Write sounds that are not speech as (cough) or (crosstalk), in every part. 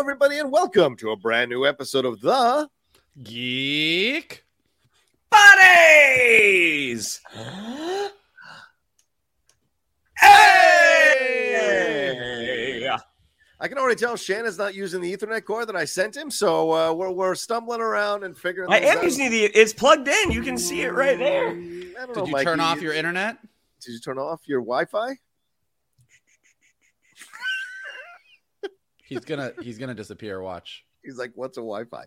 Hello, everybody, and welcome to a brand new episode of the Geek Buddies! (gasps) hey! I can already tell Shannon's not using the Ethernet cord that I sent him, so uh, we're, we're stumbling around and figuring. Out. I am out. using the. It's plugged in. You can see it right there. I don't know, Did you Mikey. turn off your internet? Did you turn off your Wi-Fi? He's gonna he's gonna disappear. Watch. He's like, "What's a Wi-Fi?"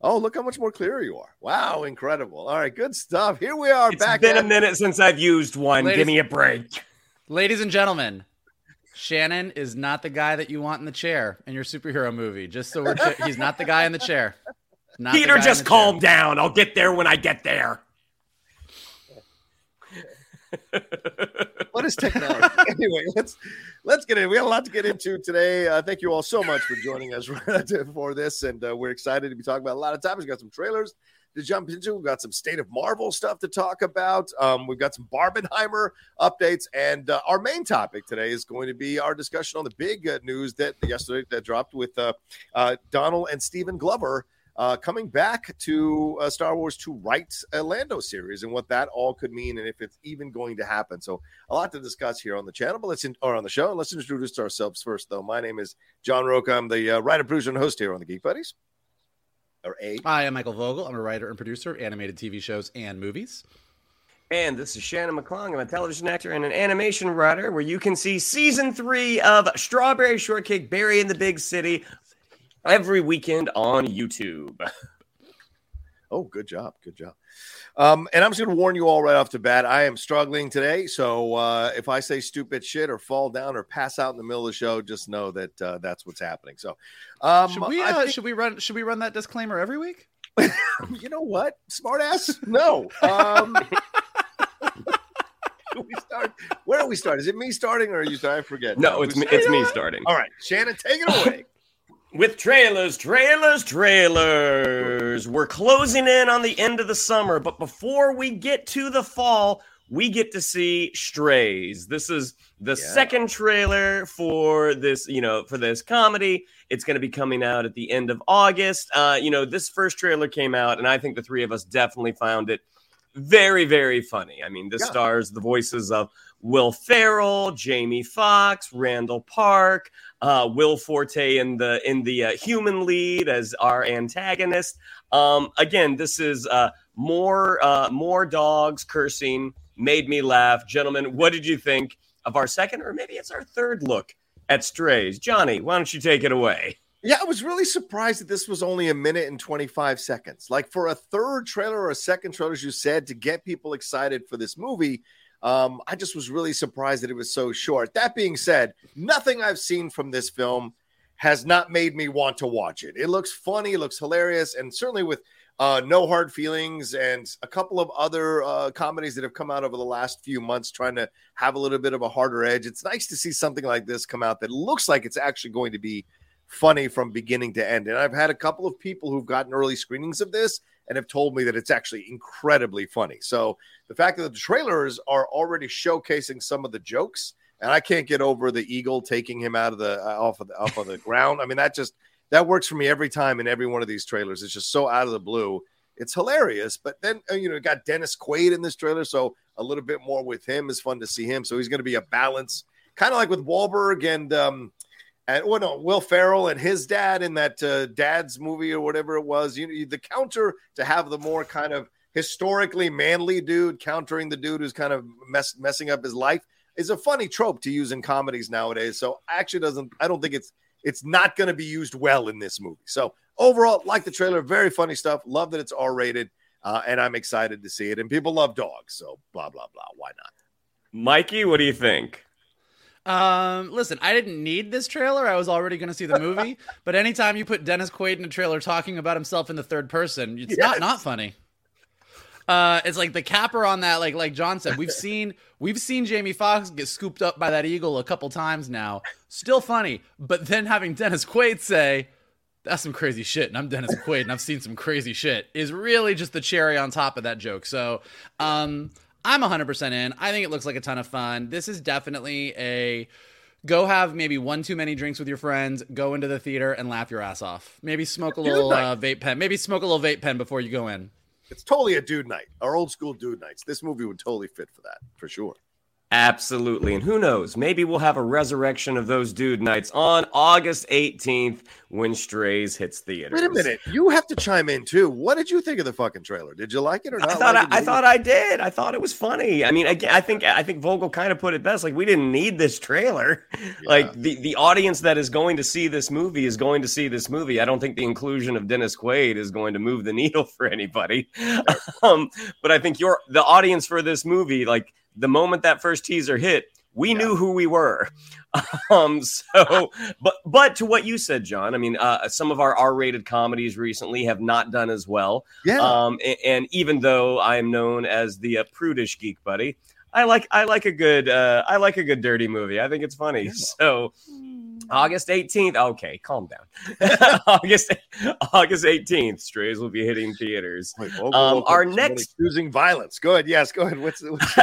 Oh, look how much more clear you are! Wow, incredible! All right, good stuff. Here we are It's back. been at- a minute since I've used one. Ladies- Give me a break. Ladies and gentlemen, Shannon is not the guy that you want in the chair in your superhero movie. Just so we're che- he's not the guy in the chair. Not Peter, guy just calm chair. down. I'll get there when I get there. (laughs) what is technology? (laughs) anyway, let's let's get in. We got a lot to get into today. Uh, thank you all so much for joining us (laughs) for this, and uh, we're excited to be talking about a lot of topics. We've got some trailers to jump into. We've got some State of Marvel stuff to talk about. Um, we've got some Barbenheimer updates, and uh, our main topic today is going to be our discussion on the big uh, news that yesterday that dropped with uh, uh, Donald and Stephen Glover uh, coming back to uh, Star Wars to write a Lando series and what that all could mean and if it's even going to happen. So a lot to discuss here on the channel, but let's in, or on the show. Let's introduce ourselves first, though. My name is John Rocha. I'm the uh, writer, producer, and host here on the Geek Buddies. Or A. Hi, I'm Michael Vogel. I'm a writer and producer of animated TV shows and movies. And this is Shannon McClung. I'm a television actor and an animation writer where you can see season three of Strawberry Shortcake Berry in the Big City every weekend on YouTube. (laughs) Oh, good job. Good job. Um, and I'm just going to warn you all right off the bat. I am struggling today. So uh, if I say stupid shit or fall down or pass out in the middle of the show, just know that uh, that's what's happening. So um, should we uh, think- should we run should we run that disclaimer every week? (laughs) you know what? Smart ass? No. Um, (laughs) we start? Where do we start? Is it me starting or are you starting? I forget. No, it's me, it's me starting. All right, Shannon, take it away. With trailers, trailers, trailers. We're closing in on the end of the summer, but before we get to the fall, we get to see Strays. This is the Yeah. second trailer for this, you know, for this comedy. It's going to be coming out at the end of August. Uh, you know, this first trailer came out, and I think the three of us definitely found it very, very funny. I mean, this Yeah. stars the voices of Will Ferrell, Jamie Foxx, Randall Park, uh, Will Forte in the in the uh, human lead as our antagonist. Um, again, this is uh, more uh, more dogs cursing. Made me laugh, gentlemen. What did you think of our second, or maybe it's our third look at Strays? Johnny, why don't you take it away? Yeah, I was really surprised that this was only a minute and 25 seconds. Like for a third trailer or a second trailer, as you said, to get people excited for this movie, um, I just was really surprised that it was so short. That being said, nothing I've seen from this film has not made me want to watch it. It looks funny, it looks hilarious, and certainly with uh, No Hard Feelings and a couple of other uh, comedies that have come out over the last few months trying to have a little bit of a harder edge. It's nice to see something like this come out that looks like it's actually going to be funny from beginning to end. And I've had a couple of people who've gotten early screenings of this and have told me that it's actually incredibly funny. So the fact that the trailers are already showcasing some of the jokes, and I can't get over the eagle taking him out of the uh, off of the off of the ground. I mean, that just that works for me every time in every one of these trailers. It's just so out of the blue. It's hilarious. But then uh, you know, got Dennis Quaid in this trailer, so a little bit more with him is fun to see him. So he's going to be a balance, kind of like with Wahlberg and um, and well, no, Will Ferrell and his dad in that uh, dad's movie or whatever it was. You know, the counter to have the more kind of historically manly dude countering the dude who's kind of mess, messing up his life is a funny trope to use in comedies nowadays. So actually doesn't I don't think it's it's not going to be used well in this movie. So overall, like the trailer, very funny stuff. Love that it's R rated, uh, and I'm excited to see it. And people love dogs, so blah blah blah. Why not? Mikey, what do you think? Um, listen, I didn't need this trailer. I was already going to see the movie. (laughs) but anytime you put Dennis Quaid in a trailer talking about himself in the third person, it's yes. not not funny. Uh, it's like the capper on that, like like John said, we've seen (laughs) we've seen Jamie Foxx get scooped up by that eagle a couple times now. Still funny, but then having Dennis Quaid say, "That's some crazy shit," and I'm Dennis Quaid, and I've seen some crazy shit, is really just the cherry on top of that joke. So, um, I'm 100% in. I think it looks like a ton of fun. This is definitely a go have maybe one too many drinks with your friends, go into the theater and laugh your ass off. Maybe smoke a little uh, vape pen. Maybe smoke a little vape pen before you go in. It's totally a dude night. Our old school dude nights. This movie would totally fit for that, for sure. Absolutely. And who knows? Maybe we'll have a resurrection of those dude nights on August 18th when Strays hits theaters. Wait a minute. You have to chime in too. What did you think of the fucking trailer? Did you like it or not? I thought like I, I, thought I did. I thought it was funny. I mean, again, I think I think Vogel kind of put it best. Like we didn't need this trailer. (laughs) Yeah. Like the, the audience that is going to see this movie is going to see this movie. I don't think the inclusion of Dennis Quaid is going to move the (laughs) needle for anybody. um, but I think your the audience for this movie, like the moment that first teaser hit, we yeah. knew who we were. (laughs) Um, so, (laughs) but but to what you said, John, I mean, uh, some of our R-rated comedies recently have not done as well. Yeah. Um, and, and even though I am known as the uh, prudish geek buddy, I like I like a good uh, I like a good dirty movie. I think it's funny. Yeah. (laughs) So. August 18th. Okay, calm down. (laughs) August August 18th. Strays will be hitting theaters. Wait, whoa, whoa, whoa, um, our next choosing violence. Go ahead. Yes, go ahead. What's, what's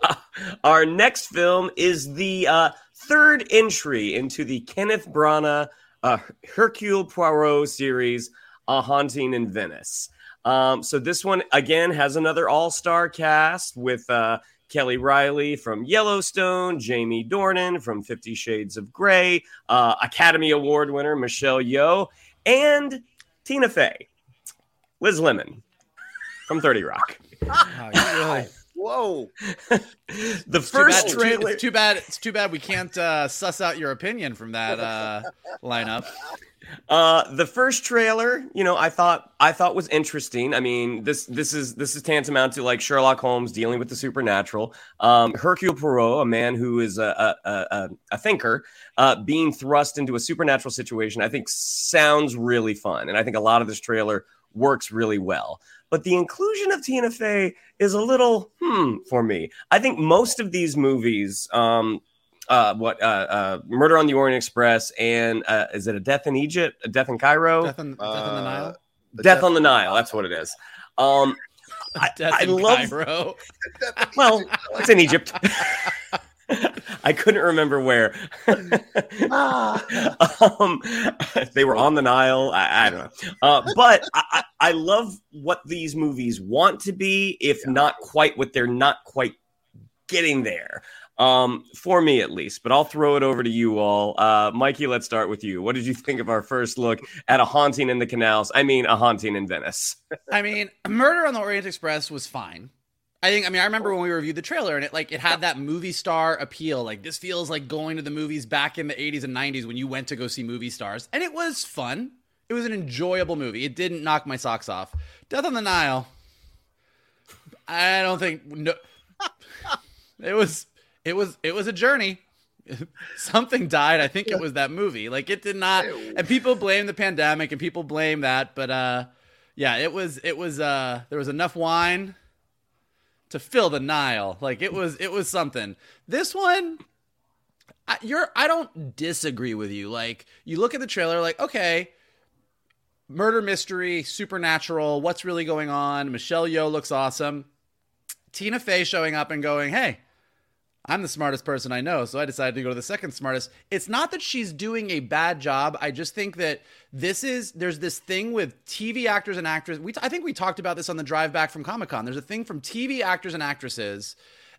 (laughs) our next film is the uh, third entry into the Kenneth Branagh uh, Hercule Poirot series, A Haunting in Venice. Um, so this one again has another all-star cast with uh, Kelly Reilly from Yellowstone, Jamie Dornan from Fifty Shades of Grey, uh, Academy Award winner Michelle Yeoh, and Tina Fey, Liz Lemon from Thirty Rock. Oh, Whoa! the first too trailer. It's too bad. It's too bad we can't uh, suss out your opinion from that uh, lineup. Uh, the first trailer, you know, I thought I thought was interesting. I mean, this this is this is tantamount to like Sherlock Holmes dealing with the supernatural. Um, Hercule Poirot, a man who is a a, a, a thinker, uh, being thrust into a supernatural situation, I think sounds really fun, and I think a lot of this trailer works really well. But the inclusion of Tina Fey is a little hmm for me. I think most of these movies, um, uh, what uh, uh, Murder on the Orient Express and uh, is it a Death in Egypt, a Death in Cairo, Death, in, Death on the Nile, Death, Death, on the Nile. That's what it is. Um, I, (laughs) I love. Cairo. (laughs) well, it's in Egypt. (laughs) I couldn't remember where. um, they were on the Nile. I, I don't know. Uh, but I, I, love what these movies want to be, if yeah. not quite what they're not quite getting there um, for me at least. But I'll throw it over to you all. Uh, Mikey, let's start with you. What did you think of our first look at a haunting in the canals? I mean, a haunting in Venice. I mean, Murder on the Orient Express was fine. I think. I mean, I remember when we reviewed the trailer, and it like it had that movie star appeal. Like this feels like going to the movies back in the '80s and '90s when you went to go see movie stars, and it was fun. It was an enjoyable movie. It didn't knock my socks off. Death on the Nile. I don't think no. (laughs) it was it was it was a journey. (laughs) Something died. I think it was that movie. Like it did not. And people blame the pandemic and people blame that, but uh, yeah, it was it was uh, there was enough wine to fill the Nile. Like it was it was something. This one. I, you're I don't disagree with you. Like you look at the trailer, like okay, murder mystery, supernatural. What's really going on? Michelle Yeoh looks awesome. Tina Fey showing up and going, hey. I'm the smartest person I know, so I decided to go to the second smartest. It's not that she's doing a bad job. I just think that this is there's this thing with TV actors and actresses. We I think we talked about this on the drive back from Comic Con. There's a thing from TV actors and actresses,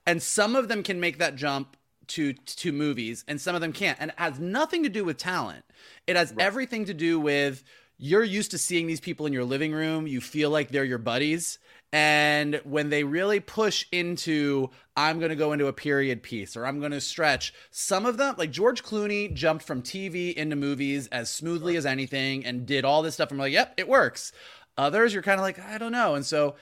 and some of them can make that jump to to movies, and some of them can't. And it has nothing to do with talent. It has right. everything to do with you're used to seeing these people in your living room. You feel like they're your buddies. And when they really push into, I'm going to go into a period piece or I'm going to stretch, some of them, like George Clooney, jumped from TV into movies as smoothly as anything and did all this stuff. I'm like, yep, it works. Others, you're kind of like, I don't know. And so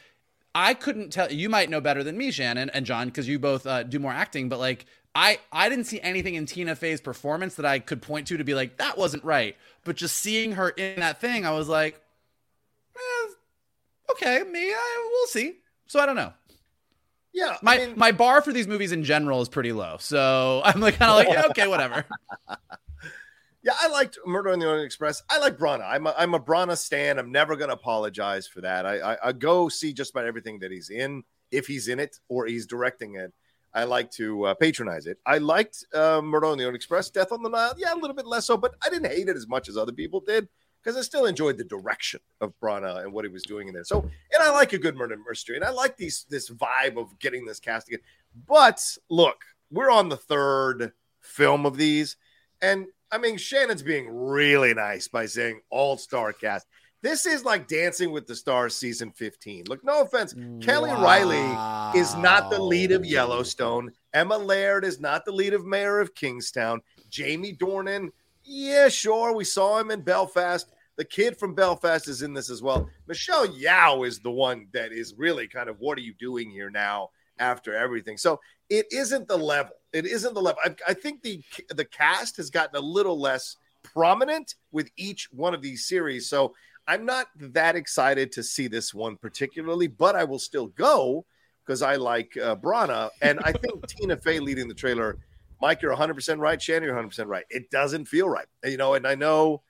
I couldn't tell, you might know better than me, Shannon and John, because you both uh, do more acting, but like, I, I didn't see anything in Tina Fey's performance that I could point to to be like, that wasn't right. But just seeing her in that thing, I was like, eh, okay, me, I, we'll see. So I don't know. Yeah, my I mean, my bar for these movies in general is pretty low, so (laughs) I'm like kind of like yeah, okay, whatever. (laughs) yeah, I liked Murder on the Orient Express. I like Branagh. I'm a, I'm a Branagh stan. I'm never going to apologize for that. I, I I go see just about everything that he's in if he's in it or he's directing it. I like to uh, patronize it. I liked uh, Murder on the Orient Express, Death on the Nile. Yeah, a little bit less so, but I didn't hate it as much as other people did because I still enjoyed the direction of Branagh and what he was doing in there. So, and I like a good murder mystery, and I like these this vibe of getting this cast again. But look, we're on the third film of these, and I mean Shannon's being really nice by saying all star cast. This is like Dancing with the Stars season 15. Look, no offense. Wow. Kelly Reilly is not the lead of Yellowstone. Emma Laird is not the lead of Mayor of Kingstown. Jamie Dornan yeah, sure. We saw him in Belfast. The kid from Belfast is in this as well. Michelle Yeoh is the one that is really kind of what are you doing here now after everything? So it isn't the level. It isn't the level. I, I think the the cast has gotten a little less prominent with each one of these series. So I'm not that excited to see this one particularly, but I will still go because I like uh, Branagh. And I think (laughs) Tina Fey leading the trailer Mike, you're 100% right. Shannon, you're 100% right. It doesn't feel right. You know, and I know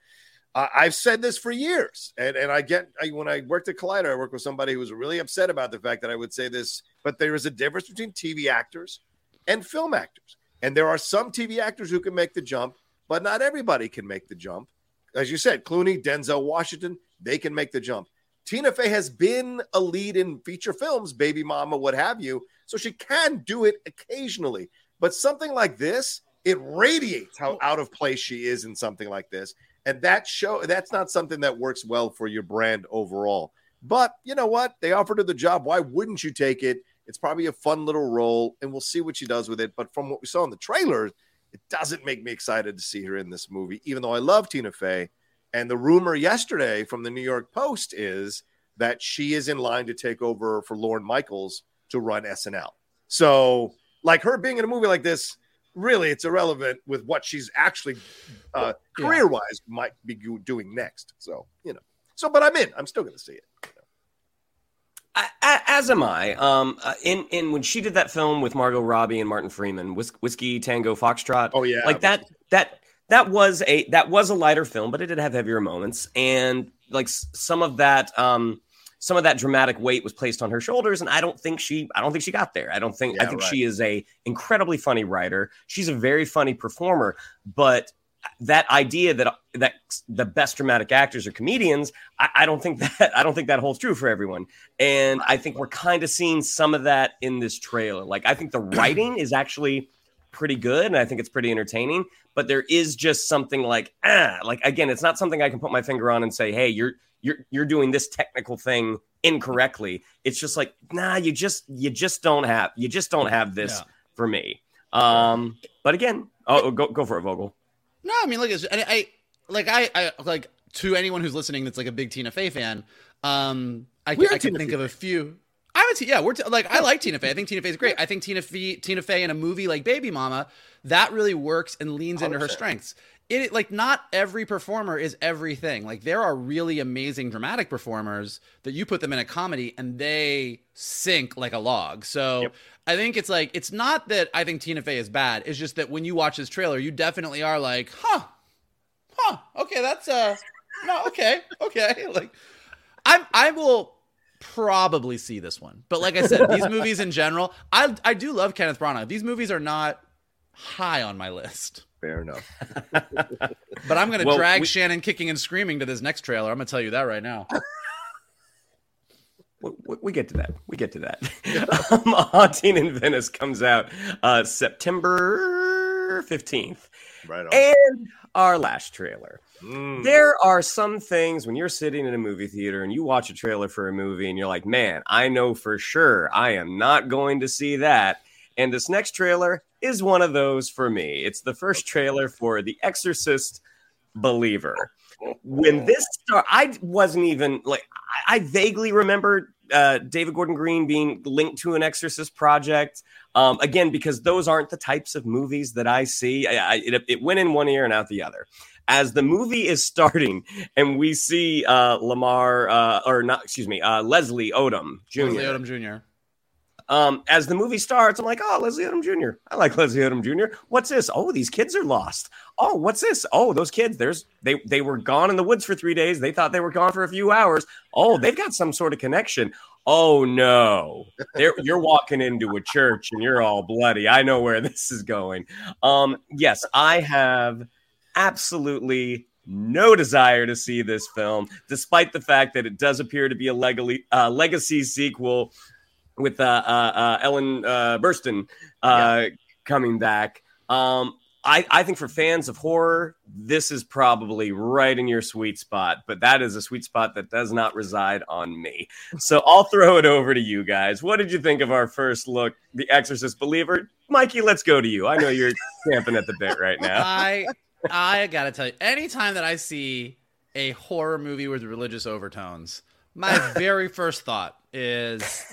uh, I've said this for years. And, and I get, I, when I worked at Collider, I worked with somebody who was really upset about the fact that I would say this, but there is a difference between TV actors and film actors. And there are some TV actors who can make the jump, but not everybody can make the jump. As you said, Clooney, Denzel Washington, they can make the jump. Tina Fey has been a lead in feature films, Baby Mama, what have you. So she can do it occasionally. But something like this, it radiates how out of place she is in something like this. And that show that's not something that works well for your brand overall. But you know what? They offered her the job. Why wouldn't you take it? It's probably a fun little role, and we'll see what she does with it. But from what we saw in the trailer, it doesn't make me excited to see her in this movie, even though I love Tina Fey. And the rumor yesterday from the New York Post is that she is in line to take over for Lorne Michaels to run SNL. So like her being in a movie like this, really, it's irrelevant with what she's actually uh, career wise might be doing next. So you know, so but I'm in. I'm still going to see it. as am I. Um, uh, in in when she did that film with Margot Robbie and Martin Freeman, Whis- Whiskey Tango Foxtrot. Oh yeah, like that. That that was a that was a lighter film, but it did have heavier moments, and like some of that. Um, some of that dramatic weight was placed on her shoulders and i don't think she i don't think she got there. I don't think yeah, i think right. she is a incredibly funny writer. She's a very funny performer but that idea that that the best dramatic actors are comedians I, I don't think (laughs) that i don't think that holds true for everyone. And i think we're kind of seeing some of that in this trailer. Like i think the (clears throat) writing is actually pretty good and i think it's pretty entertaining but there is just something like ah like again it's not something i can put my finger on and say hey you're you're you're doing this technical thing incorrectly. It's just like, nah, you just you just don't have you just don't have this yeah. for me. Um, but again, oh, go go for it, Vogel. No, I mean, look, I, I like I, I like to anyone who's listening that's like a big Tina Fey fan. Um, I, I can think of a few. I'm a t- yeah. We're t- like I like Tina Fey. I think Tina Fey is great. I think Tina Fey Tina Fey in a movie like Baby Mama that really works and leans into her strengths. It like not every performer is everything. Like there are really amazing dramatic performers that you put them in a comedy and they sink like a log. So Yep. I think it's like it's not that I think Tina Fey is bad. It's just that when you watch this trailer, you definitely are like, huh, huh, okay, that's uh, no, okay, okay. (laughs) Like, I'm I will probably see this one, but like I said, these movies in general, I I do love Kenneth Branagh. These movies are not high on my list. Fair enough. (laughs) But I'm gonna Well, drag we- Shannon kicking and screaming to this next trailer. I'm gonna tell you that right now. (laughs) we, we- we get to that. We get to that. (laughs) um, Haunting in Venice comes out uh, September 15th. Right on. And our last trailer. Mm. There are some things when you're sitting in a movie theater and you watch a trailer for a movie and you're like, man, I know for sure I am not going to see that. And this next trailer is one of those for me. It's the first trailer for The Exorcist Believer. When this started, I wasn't even like, I, I vaguely remember uh, David Gordon Green being linked to an Exorcist project. Um, again, because those aren't the types of movies that I see. I, I, it, it went in one ear and out the other as the movie is starting and we see uh Lamar uh or not excuse me uh Leslie Odom Jr. Leslie Odom Jr. Um as the movie starts I'm like oh Leslie Odom Jr. I like Leslie Odom Jr. What's this? Oh these kids are lost. Oh what's this? Oh those kids there's they they were gone in the woods for 3 days. They thought they were gone for a few hours. Oh they've got some sort of connection. Oh no. They're, (laughs) you're walking into a church and you're all bloody. I know where (laughs) this is going. Um yes, I have absolutely no desire to see this film, despite the fact that it does appear to be a legally, uh, legacy sequel with uh, uh, uh, Ellen uh, Burstyn uh, coming back. Um, I, I think for fans of horror, this is probably right in your sweet spot, but that is a sweet spot that does not reside on me. So I'll throw it over to you guys. What did you think of our first look, The Exorcist Believer? Mikey, let's go to you. I know you're (laughs) champing at the bit right now. I I gotta tell you, anytime that I see a horror movie with religious overtones, my (laughs) very first thought is,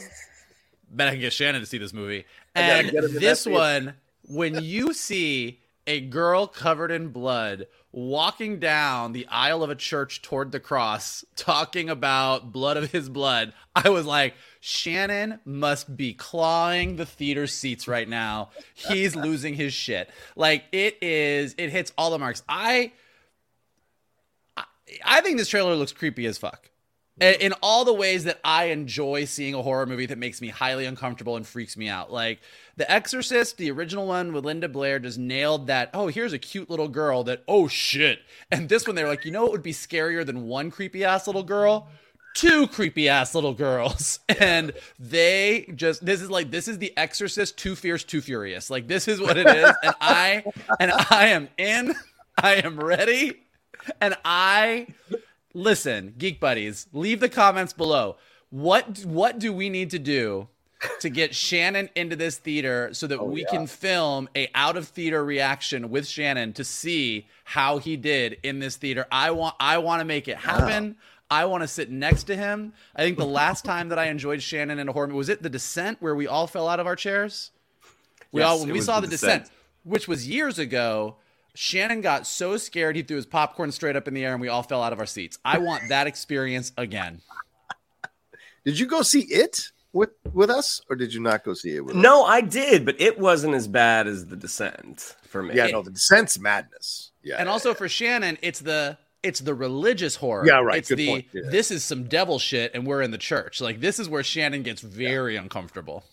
bet I can get Shannon to see this movie. And get him in this one, when you see a girl covered in blood walking down the aisle of a church toward the cross, talking about blood of his blood, I was like, Shannon must be clawing the theater seats right now. He's (laughs) losing his shit. Like it is, it hits all the marks. I, I, I think this trailer looks creepy as fuck. In in all the ways that I enjoy seeing a horror movie that makes me highly uncomfortable and freaks me out. Like The Exorcist, the original one with Linda Blair, just nailed that. Oh, here's a cute little girl that, oh shit. And this one, they're like, you know what would be scarier than one creepy ass little girl? two creepy ass little girls (laughs) and they just this is like this is the exorcist too fierce too furious like this is what it is and i and i am in i am ready and i listen geek buddies leave the comments below what what do we need to do to get (laughs) Shannon into this theater so that oh, we can film a out of theater reaction with Shannon to see how he did in this theater. I want I want to make it happen. I want to sit next to him. I think the last (laughs) time that I enjoyed Shannon in a horror movie was it The Descent where we all fell out of our chairs. We Yes, all we saw The The Descent, Descent. which was years ago. Shannon got so scared he threw his popcorn straight up in the air and we all fell out of our seats. I want that experience again. (laughs) Did you go see it with with us, or did you not go see it with us? No, I did, but it wasn't as bad as The Descent for me. Yeah, no, the Descent's madness. Yeah, and also for Shannon, it's the it's the religious horror. Yeah, right. It's Good the point. Yeah. this is some devil shit, and we're in the church. Like this is where Shannon gets very uncomfortable.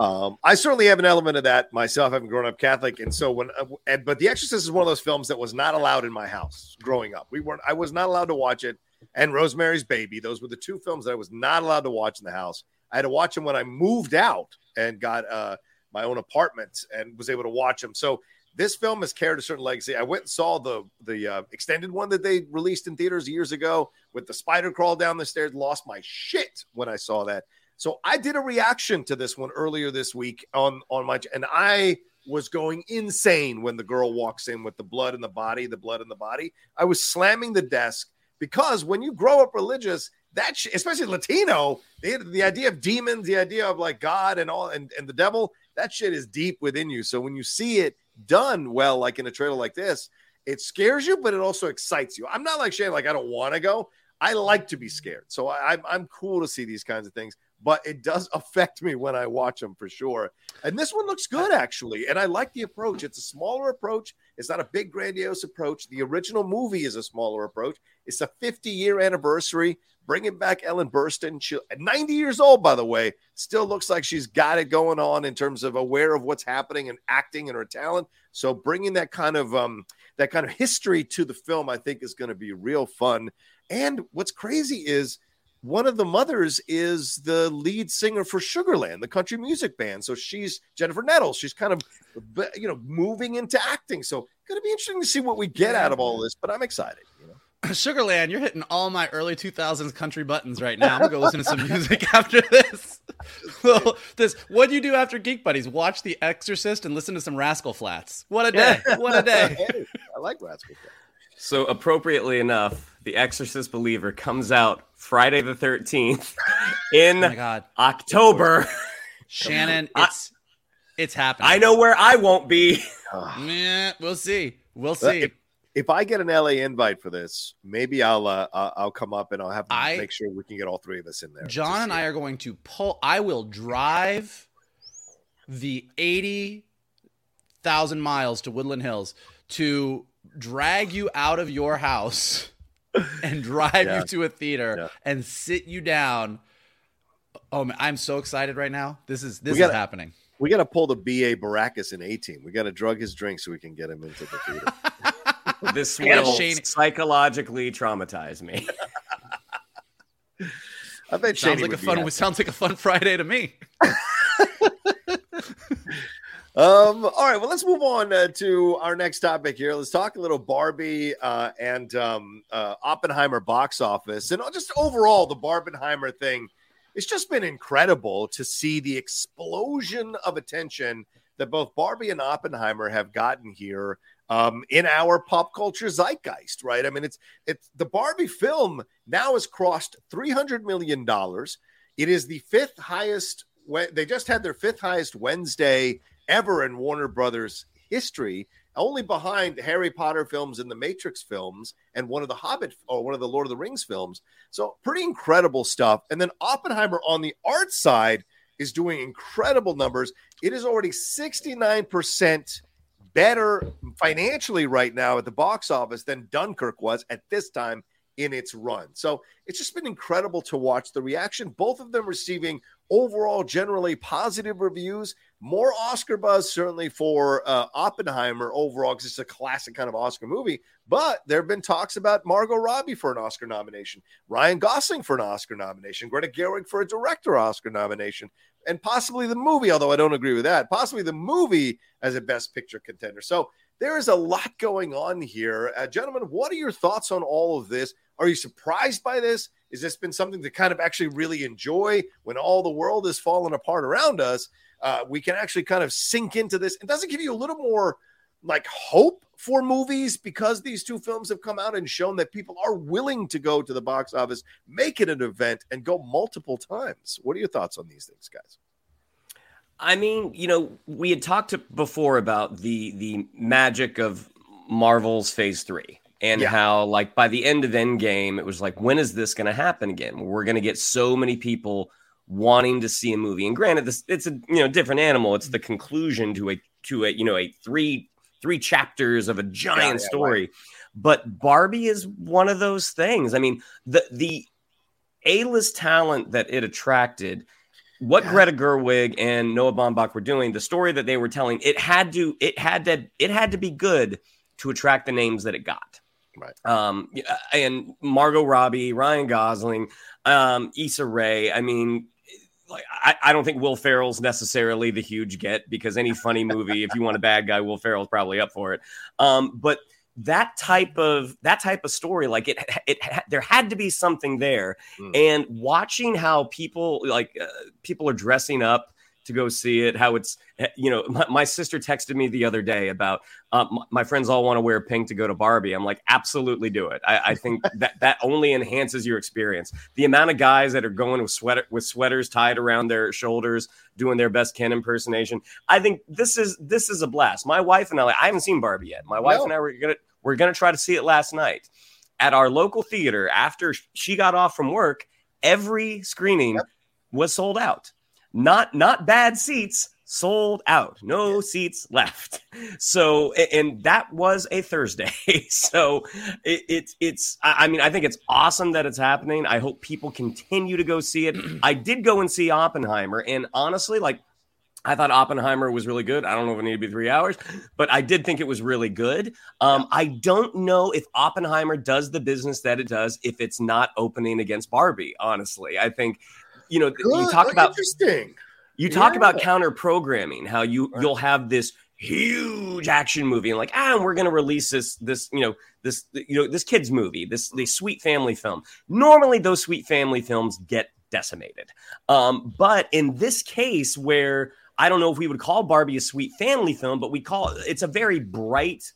Um, I certainly have an element of that myself, having grown up Catholic, and so when, uh, but The Exorcist is one of those films that was not allowed in my house growing up. We weren't, I was not allowed to watch it, and Rosemary's Baby. Those were the two films that I was not allowed to watch in the house. I had to watch them when I moved out and got uh, my own apartment and was able to watch them. So this film has carried a certain legacy. I went and saw the the uh, extended one that they released in theaters years ago with the spider crawl down the stairs. Lost my shit when I saw that. So I did a reaction to this one earlier this week on on my and I was going insane when the girl walks in with the blood in the body, the blood in the body. I was slamming the desk because when you grow up religious, that, sh- especially Latino, the, the idea of demons, the idea of like God and all, and, and the devil, that shit is deep within you. So when you see it done well, like in a trailer like this, it scares you, but it also excites you. I'm not like Shane, like I don't want to go. I like to be scared. So I, I'm, I'm cool to see these kinds of things, but it does (laughs) affect me when I watch them for sure. And this one looks good, actually. And I like the approach. It's a smaller approach, it's not a big, grandiose approach. The original movie is a smaller approach. It's a 50 year anniversary. Bringing back Ellen Burstyn, she, 90 years old, by the way, still looks like she's got it going on in terms of aware of what's happening and acting and her talent. So bringing that kind of um, that kind of history to the film, I think, is going to be real fun. And what's crazy is one of the mothers is the lead singer for Sugarland, the country music band. So she's Jennifer Nettles. She's kind of, you know, moving into acting. So going to be interesting to see what we get out of all this. But I'm excited. You know. (clears throat) Sugarland, you're hitting all my early 2000s country buttons right now. I'm gonna go listen to some (laughs) music after this. (laughs) well, this what do you do after Geek Buddies? Watch The Exorcist and listen to some Rascal Flatts. What a day! What a day! (laughs) I like Rascal Flatts. So appropriately enough, The Exorcist Believer comes out Friday the 13th in Oh my god, October. Shannon, (laughs) I- it's it's happening. I know where I won't be. Meh, we'll see. We'll see. If, if I get an LA invite for this, maybe I'll uh, I'll I'll come up and I'll have to I- make sure we can get all three of us in there. John and I are going to pull. I will drive the eighty thousand miles to Woodland Hills to drag you out of your house (laughs) and drive Yeah. you to a theater Yeah. and sit you down. Oh man, I'm so excited right now. This is this gotta- is happening. we got to pull the BA Baracus in 18. We got to drug his drink so we can get him into the theater. (laughs) This Yeah, will Shane- psychologically traumatize me. (laughs) I bet Sounds Shady like a would be fun. happy. Sounds like a fun Friday to me. Um, all right, well, let's move on uh, to our next topic here. Let's talk a little Barbie uh, and um, uh, Oppenheimer box office, and just overall the Barbenheimer thing. It's just been incredible to see the explosion of attention that both Barbie and Oppenheimer have gotten here um, in our pop culture zeitgeist. Right? I mean, it's it's the Barbie film now has crossed three hundred million dollars. It is the fifth highest. They just had their fifth highest Wednesday ever in Warner Brothers history, only behind Harry Potter films and the Matrix films and one of the Hobbit or one of the Lord of the Rings films. So pretty incredible stuff. And then Oppenheimer on the art side is doing incredible numbers. It is already 69% better financially right now at the box office than Dunkirk was at this time in its run. So it's just been incredible to watch the reaction. Both of them receiving overall generally positive reviews. More Oscar buzz certainly for uh, Oppenheimer overall because it's a classic kind of Oscar movie. But there have been talks about Margot Robbie for an Oscar nomination, Ryan Gosling for an Oscar nomination, Greta Gerwig for a director Oscar nomination, and possibly the movie. Although I don't agree with that, possibly the movie as a Best Picture contender. So there is a lot going on here, uh, gentlemen. What are your thoughts on all of this? Are you surprised by this? Is this been something to kind of actually really enjoy when all the world is falling apart around us? Uh, we can actually kind of sink into this. It doesn't give you a little more like hope for movies because these two films have come out and shown that people are willing to go to the box office, make it an event, and go multiple times. What are your thoughts on these things, guys? I mean, you know, we had talked before about the the magic of Marvel's Phase Three and Yeah. how, like, by the end of Endgame, it was like, when is this going to happen again? We're going to get so many people wanting to see a movie. And granted, this it's a you know different animal. It's the conclusion to a to a you know a three three chapters of a giant yeah, story. But Barbie is one of those things. I mean, the the A list talent that it attracted what Yeah. Greta Gerwig and Noah Baumbach were doing, the story that they were telling, it had to, it had to, it had to be good to attract the names that it got. Right. Um, and Margot Robbie, Ryan Gosling, um, Issa Rae. I mean, like I, I don't think Will Ferrell's necessarily the huge get because any funny movie, if you want a bad guy, Will Ferrell's probably up for it. Um, but that type of that type of story, like it, it, there had to be something there Mm. and watching how people like uh, people are dressing up to go see it. How it's, eh, you know, my, my sister texted me the other day about uh, my, my, friends all want to wear pink to go to Barbie. I'm like, absolutely do it. I, I think (laughs) that that only enhances your experience. The amount of guys that are going with sweater with sweaters tied around their shoulders, doing their best Ken impersonation. I think this is this is a blast. My wife and I, I haven't seen Barbie yet. My wife no. and I were gonna we're gonna try to see it last night at our local theater after she got off from work. Every screening yep. was sold out not not bad seats sold out no seats left so and that was a thursday (laughs) so it, it, it's i mean i think it's awesome that it's happening i hope people continue to go see it (clears throat) i did go and see oppenheimer and honestly like I thought Oppenheimer was really good. I don't know if it needed to be three hours, but I did think it was really good. Um, I don't know if Oppenheimer does the business that it does if it's not opening against Barbie. Honestly, I think you know, Good. you talk about interesting. You talk yeah. about counter programming, how you right. you'll have this huge action movie and like ah we're going to release this this you know this you know this kids movie this the sweet family film normally those sweet family films get decimated um but in this case where i don't know if we would call barbie a sweet family film but we call it it's a very bright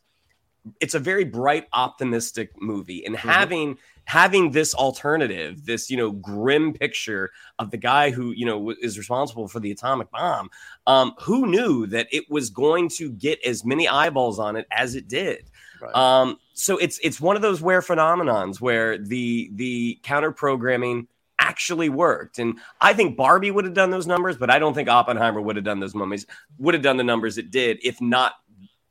it's a very bright optimistic movie and mm-hmm. having having this alternative, this you know grim picture of the guy who you know is responsible for the atomic bomb, um, who knew that it was going to get as many eyeballs on it as it did. Right. Um, so it's it's one of those where phenomenons where the the counter programming actually worked. And I think Barbie would have done those numbers, but I don't think Oppenheimer would have done those mummies, would have done the numbers it did if not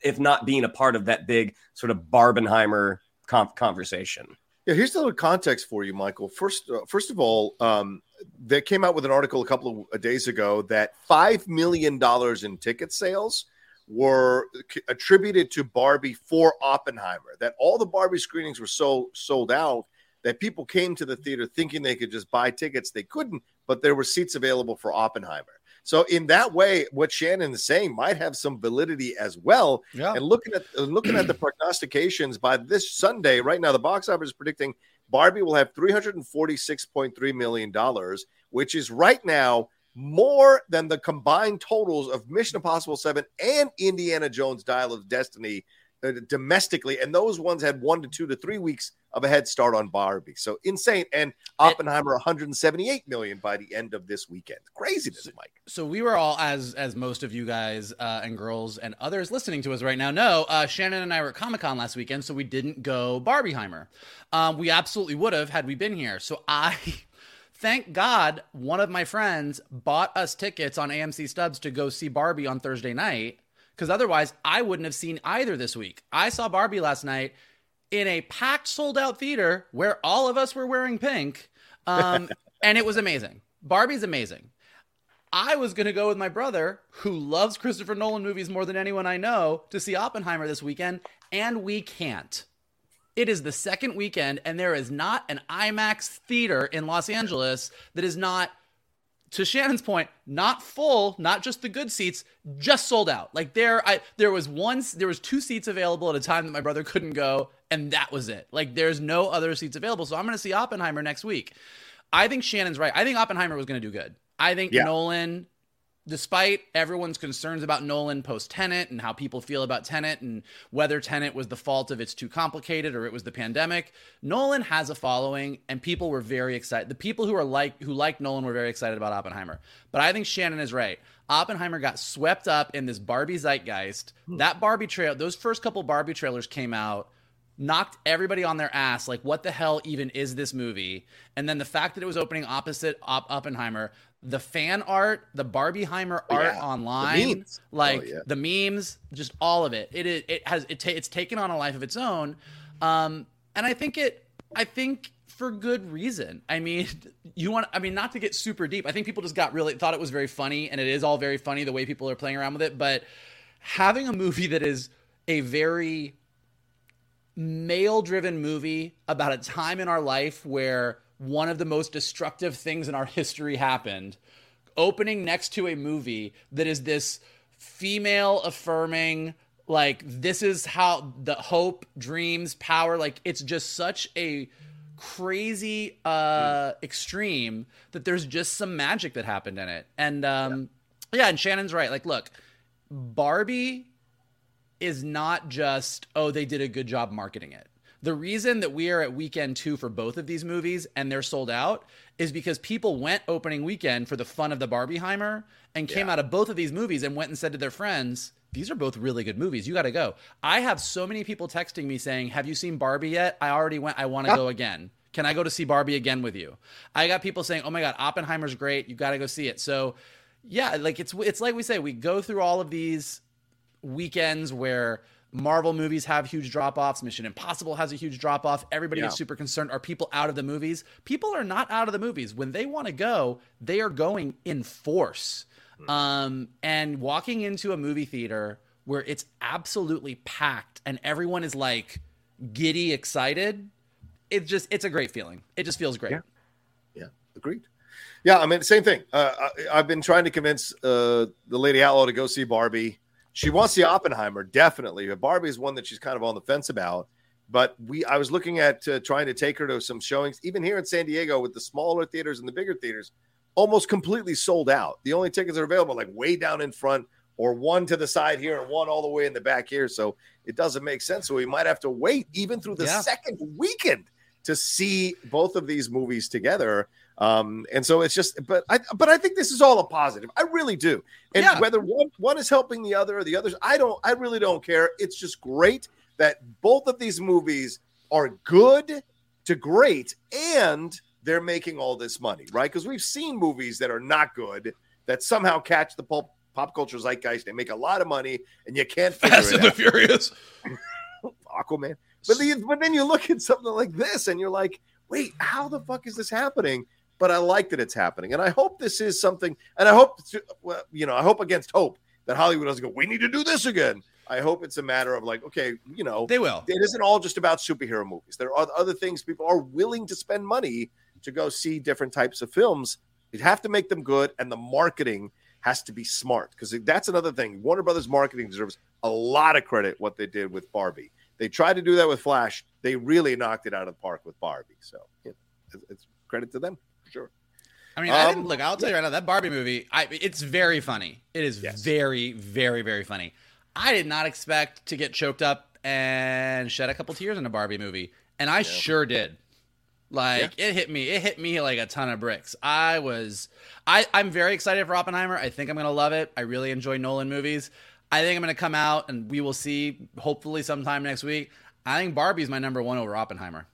if not being a part of that big sort of Barbenheimer conversation. Yeah, here's a little context for you, Michael. First, uh, first of all, um, they came out with an article a couple of uh, days ago that five million dollars in ticket sales were attributed to Barbie for Oppenheimer. That all the Barbie screenings were so sold out that people came to the theater thinking they could just buy tickets. They couldn't, but there were seats available for Oppenheimer. So in that way, what Shannon is saying might have some validity as well. Yeah. And looking at uh, looking at the prognostications by this Sunday, right now the box office is predicting Barbie will have three hundred and forty six point three million dollars, which is right now more than the combined totals of Mission Impossible Seven and Indiana Jones Dial of Destiny domestically, and those ones had one to two to three weeks of a head start on Barbie. So insane. And Oppenheimer 178 million by the end of this weekend. Craziness, Mike. So we were all, as as most of you guys uh, and girls and others listening to us right now know, uh, Shannon and I were at Comic Con last weekend, so we didn't go Barbieheimer. Um, we absolutely would have had we been here. So I. (laughs) Thank God one of my friends bought us tickets on AMC Stubs to go see Barbie on Thursday night because otherwise I wouldn't have seen either this week. I saw Barbie last night in a packed, sold out theater where all of us were wearing pink, um, (laughs) and it was amazing. Barbie's amazing. I was going to go with my brother, who loves Christopher Nolan movies more than anyone I know, to see Oppenheimer this weekend, and we can't. It is the second weekend, and there is not an IMAX theater in Los Angeles that is not to Shannon's point, not full, not just the good seats, just sold out. Like there, I there was one, there was two seats available at a time that my brother couldn't go, and that was it. Like there's no other seats available. So I'm going to see Oppenheimer next week. I think Shannon's right. I think Oppenheimer was going to do good. I think yeah. Nolan despite everyone's concerns about Nolan post Tenet and how people feel about Tenet and whether Tenet was the fault of it's too complicated or it was the pandemic, Nolan has a following and people were very excited. The people who are like who like Nolan were very excited about Oppenheimer. But I think Shannon is right. Oppenheimer got swept up in this Barbie zeitgeist. Hmm. That Barbie trail, those first couple Barbie trailers came out knocked everybody on their ass like what the hell even is this movie and then the fact that it was opening opposite Op- oppenheimer the fan art, the Barbieheimer oh, art yeah. online, oh, like oh, yeah. the memes, just all of it. It it, it has it ta- it's taken on a life of its own, um, and I think it. I think for good reason. I mean, (laughs) you want. I mean, not to get super deep. I think people just got really thought it was very funny, and it is all very funny the way people are playing around with it. But having a movie that is a very male-driven movie about a time in our life where one of the most destructive things in our history happened, opening next to a movie that is this female affirming, like, this is how the hope, dreams, power, like, it's just such a crazy uh extreme that there's just some magic that happened in it and um Yeah, and Shannon's right. Like, look, Barbie is not just, oh, they did a good job marketing it. The reason that we are at weekend two for both of these movies and they're sold out is because people went opening weekend for the fun of the Barbieheimer and came Yeah. out of both of these movies and went and said to their friends, these are both really good movies. You got to go. I have so many people texting me saying, Have you seen Barbie yet? I already went. I want to go again. Can I go to see Barbie again with you? I got people saying, "Oh my god, Oppenheimer's great. You got to go see it." So, yeah, like it's it's like we say, we go through all of these weekends where Marvel movies have huge drop offs. Mission Impossible has a huge drop off. Everybody Yeah. gets super concerned. Are people out of the movies? People are not out of the movies. When they want to go, they are going in force. Um, and walking into a movie theater where it's absolutely packed and everyone is like giddy excited, it's just it's a great feeling. It just feels great. Yeah. Yeah, agreed. Yeah, I mean, same thing. Uh, I, I've been trying to convince uh, the lady outlaw to go see Barbie. She wants the Oppenheimer, definitely. But Barbie is one that she's kind of on the fence about. But we, I was looking at uh, trying to take her to some showings, even here in San Diego, with the smaller theaters and the bigger theaters, almost completely sold out. The only tickets are available, like way down in front, or one to the side here and one all the way in the back here. So it doesn't make sense. So we might have to wait even through the Yeah. second weekend to see both of these movies together. Um, and so it's just, but I, but I think this is all a positive. I really do. And Yeah. whether one, one is helping the other or the others, I don't, I really don't care. It's just great that both of these movies are good to great and they're making all this money, right? Because we've seen movies that are not good that somehow catch the pop, pop culture zeitgeist. They make a lot of money and you can't figure Fast it and the out. Furious. (laughs) Aquaman. But then, but then you look at something like this and you're like, wait, how the fuck is this happening? But I like that it's happening. And I hope this is something, and I hope, well, you know, I hope against hope that Hollywood doesn't go, we need to do this again. I hope it's a matter of like, okay, you know, They will. it isn't all just about superhero movies. There are other things people are willing to spend money to go see different types of films. You have to make them good, and the marketing has to be smart because that's another thing. Warner Brothers marketing deserves a lot of credit what they did with Barbie. They tried to do that with Flash. They really knocked it out of the park with Barbie. So yeah, it's, it's credit to them sure. I mean, I Um, didn't look. I'll tell you right now, that Barbie movie, I, it's very funny. It is Yes. very, very, very funny. I did not expect to get choked up and shed a couple tears in a Barbie movie, and I sure did. Like it hit me. It hit me like a ton of bricks. I was, I, I'm very excited for Oppenheimer. I think I'm gonna love it. I really enjoy Nolan movies. I think I'm gonna come out and we will see. Hopefully, sometime next week. I think Barbie's my number one over Oppenheimer.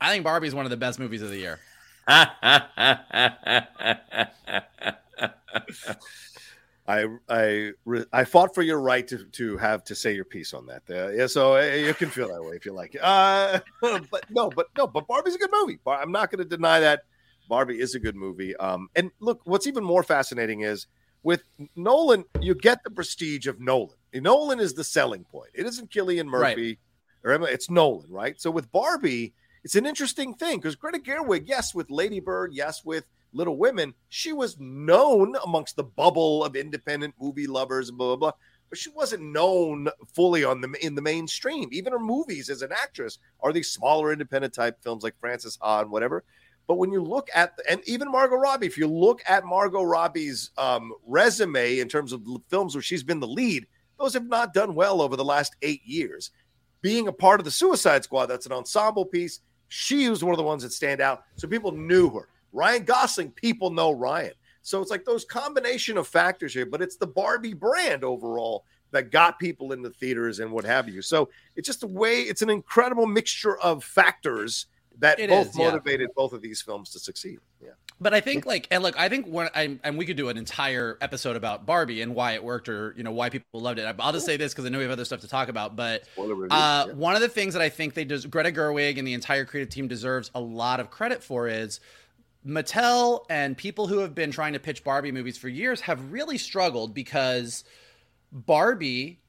I think Barbie's one of the best movies of the year. (laughs) I I re- I fought for your right to, to have to say your piece on that. Uh, yeah, so uh, you can feel that way if you like. Uh, (laughs) but no, but no, but Barbie's a good movie. Bar- I'm not going to deny that Barbie is a good movie. Um, and look, what's even more fascinating is with Nolan, you get the prestige of Nolan. Nolan is the selling point. It isn't Cillian Murphy or Emma, it's Nolan, right? So with Barbie, it's an interesting thing because Greta Gerwig, yes, with Lady Bird, yes, with Little Women, she was known amongst the bubble of independent movie lovers, blah blah blah. But she wasn't known fully on the in the mainstream. Even her movies as an actress are these smaller independent type films like Frances Ha and whatever. But when you look at and even Margot Robbie, if you look at Margot Robbie's um, resume in terms of films where she's been the lead, those have not done well over the last eight years. Being a part of the Suicide Squad, that's an ensemble piece. She was one of the ones that stand out, so people knew her. Ryan Gosling, people know Ryan. So it's like those combination of factors here, but it's the Barbie brand overall that got people in the theaters and what have you. So it's just a way, it's an incredible mixture of factors that It both is, yeah. motivated both of these films to succeed. Yeah. But I think like and look, I think when I and we could do an entire episode about Barbie and why it worked or you know why people loved it. I'll just say this because I know we have other stuff to talk about. But review. uh, yeah. one of the things that I think they des- Greta Gerwig and the entire creative team deserves a lot of credit for is Mattel and people who have been trying to pitch Barbie movies for years have really struggled because Barbie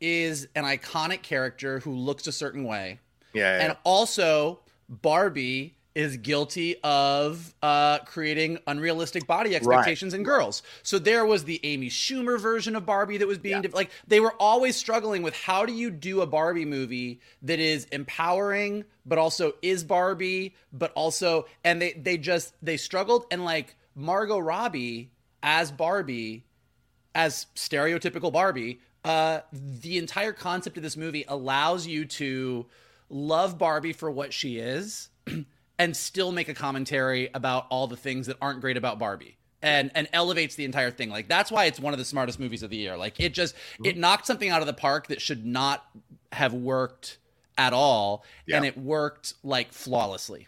is an iconic character who looks a certain way Yeah. yeah. and also Barbie is guilty of uh, creating unrealistic body expectations in girls. So there was the Amy Schumer version of Barbie that was being de- like they were always struggling with how do you do a Barbie movie that is empowering but also is Barbie but also and they they just they struggled. And like Margot Robbie as Barbie as stereotypical Barbie, uh, the entire concept of this movie allows you to love Barbie for what she is (clears throat) and still make a commentary about all the things that aren't great about Barbie. And, and elevates the entire thing. Like that's why it's one of the smartest movies of the year. Like it just it mm-hmm. knocked something out of the park that should not have worked at all, Yeah. and it worked like flawlessly.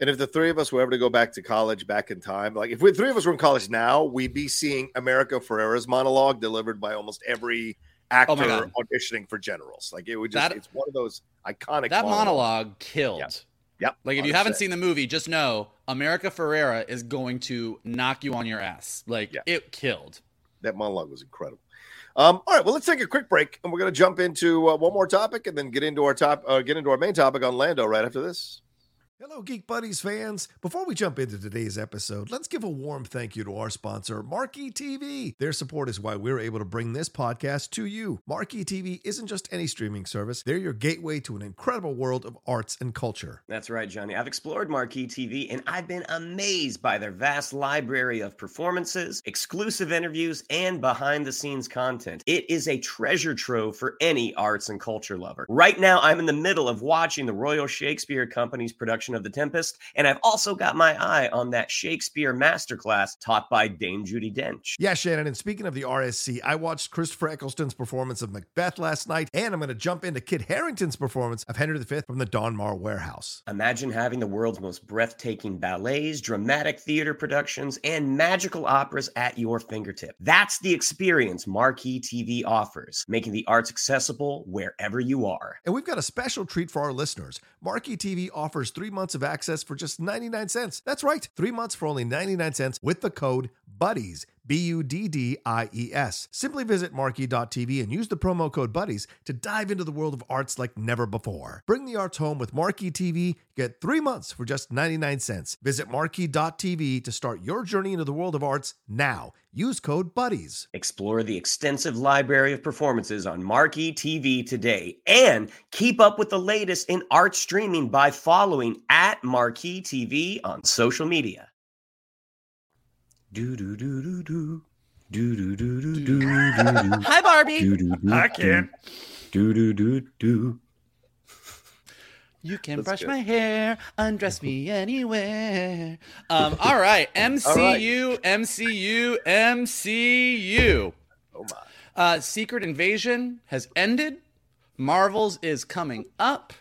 And if the three of us were ever to go back to college back in time, like if we three of us were in college now, we'd be seeing America Ferrera's monologue delivered by almost every actor Oh auditioning for generals. Like it would just That- it's one of those iconic That monologues. monologue killed. Yep. Yep. Like if you 100%. haven't seen the movie, just know America Ferrera is going to knock you on your ass. Like Yeah. it killed. that monologue was incredible. Um, all right, well, let's take a quick break, and we're going to jump into uh, one more topic, and then get into our top, uh, get into our main topic on Lando right after this. Hello, Geek Buddies fans. Before we jump into today's episode, let's give a warm thank you to our sponsor, Marquee TV. Their support is why we're able to bring this podcast to you. Marquee TV isn't just any streaming service, they're your gateway to an incredible world of arts and culture. That's right, Johnny. I've explored Marquee TV and I've been amazed by their vast library of performances, exclusive interviews, and behind the scenes content. It is a treasure trove for any arts and culture lover. Right now, I'm in the middle of watching the Royal Shakespeare Company's production of The Tempest, and I've also got my eye on that Shakespeare masterclass taught by Dame Judi Dench. Yeah, Shannon, and speaking of the RSC, I watched Christopher Eccleston's performance of Macbeth last night, and I'm going to jump into Kit Harington's performance of Henry V from the Donmar Warehouse. Imagine having the world's most breathtaking ballets, dramatic theater productions, and magical operas at your fingertip. That's the experience Marquee TV offers, making the arts accessible wherever you are. And we've got a special treat for our listeners. Marquee TV offers three months of access for just 99 cents. That's right, three months for only 99 cents with the code BUDDIES. B U D D I E S. Simply visit marquee.tv and use the promo code BUDDIES to dive into the world of arts like never before. Bring the arts home with Marquee TV. Get three months for just 99 cents. Visit marquee.tv to start your journey into the world of arts now. Use code BUDDIES. Explore the extensive library of performances on Marquee TV today and keep up with the latest in art streaming by following at Marquee TV on social media. Do do do do do. Do do do do do do. Hi, Barbie. I can't. Do do do do. You can That's brush good. my hair, undress me anywhere. Um, all right, MCU, MCU, MCU. Oh my! Uh, Secret Invasion has ended. Marvels is coming up.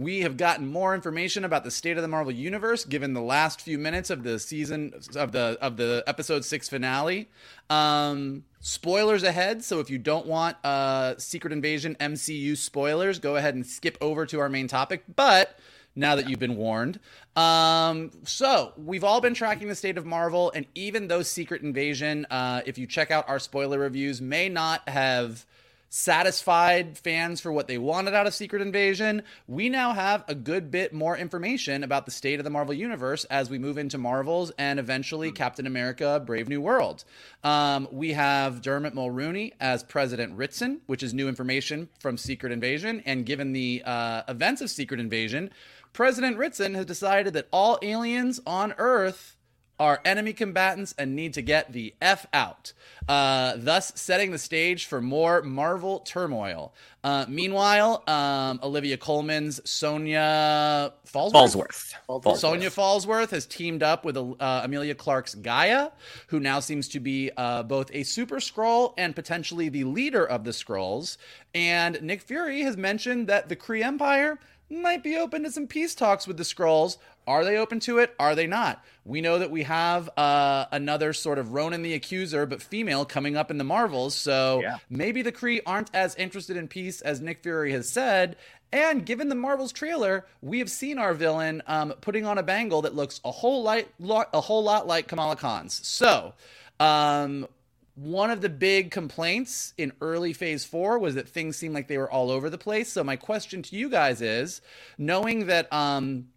We have gotten more information about the state of the Marvel universe given the last few minutes of the season of the of the episode six finale. Um, spoilers ahead, so if you don't want uh, Secret Invasion MCU spoilers, go ahead and skip over to our main topic. But now that you've been warned. Um, so we've all been tracking the state of Marvel, and even though Secret Invasion, uh, if you check out our spoiler reviews, may not have satisfied fans for what they wanted out of Secret Invasion, we now have a good bit more information about the state of the Marvel Universe as we move into Marvels and eventually Captain America Brave New World. Um, we have Dermot Mulroney as President Ritson, which is new information from Secret Invasion. And given the uh, events of Secret Invasion, President Ritson has decided that all aliens on Earth are enemy combatants and need to get the F out, uh, thus setting the stage for more Marvel turmoil. Uh, meanwhile, um, Olivia Colman's Sonya Falsworth. Falsworth. Falsworth. Sonya Falsworth has teamed up with uh, Emilia Clarke's G'iah, who now seems to be uh, both a super Skrull and potentially the leader of the Skrulls. And Nick Fury has mentioned that the Kree Empire might be open to some peace talks with the Skrulls. Are they open to it? Are they not? We know that we have uh, another sort of Ronan the Accuser, but female, coming up in the Marvels. So Yeah. maybe the Kree aren't as interested in peace as Nick Fury has said. And given the Marvels trailer, we have seen our villain um, putting on a bangle that looks a whole lot, a whole lot like Kamala Khan's. So, um, one of the big complaints in early phase four was that things seemed like they were all over the place. So my question to you guys is, knowing that um,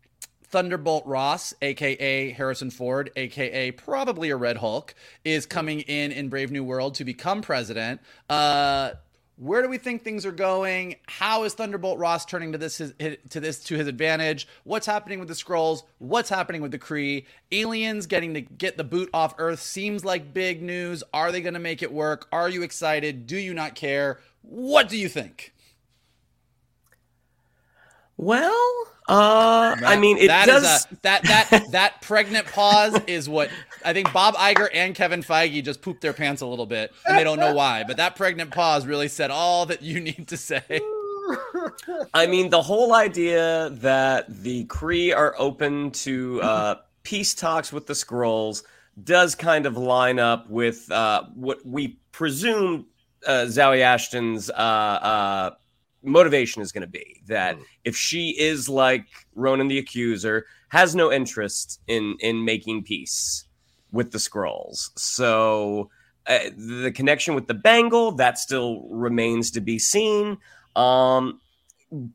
Thunderbolt Ross, aka Harrison Ford, aka probably a Red Hulk, is coming in in Brave New World to become president. Uh, Where do we think things are going? How is Thunderbolt Ross turning to this his, to this to his advantage? What's happening with the Skrulls? What's happening with the Kree? Aliens getting to get the boot off Earth seems like big news. Are they going to make it work? Are you excited? Do you not care? What do you think? Well, uh, I mean, it that does. is a, that that that pregnant pause is what I think Bob Iger and Kevin Feige just pooped their pants a little bit, and they don't know why. But that pregnant pause really said all that you need to say. (laughs) I mean, the whole idea that the Kree are open to uh, peace talks with the Skrulls does kind of line up with uh, what we presume uh, Zawe Ashton's uh, uh, motivation is going to be. That if she is like Ronan the Accuser, has no interest in in making peace with the Skrulls. So uh, the connection with the Bangle that still remains to be seen. Um,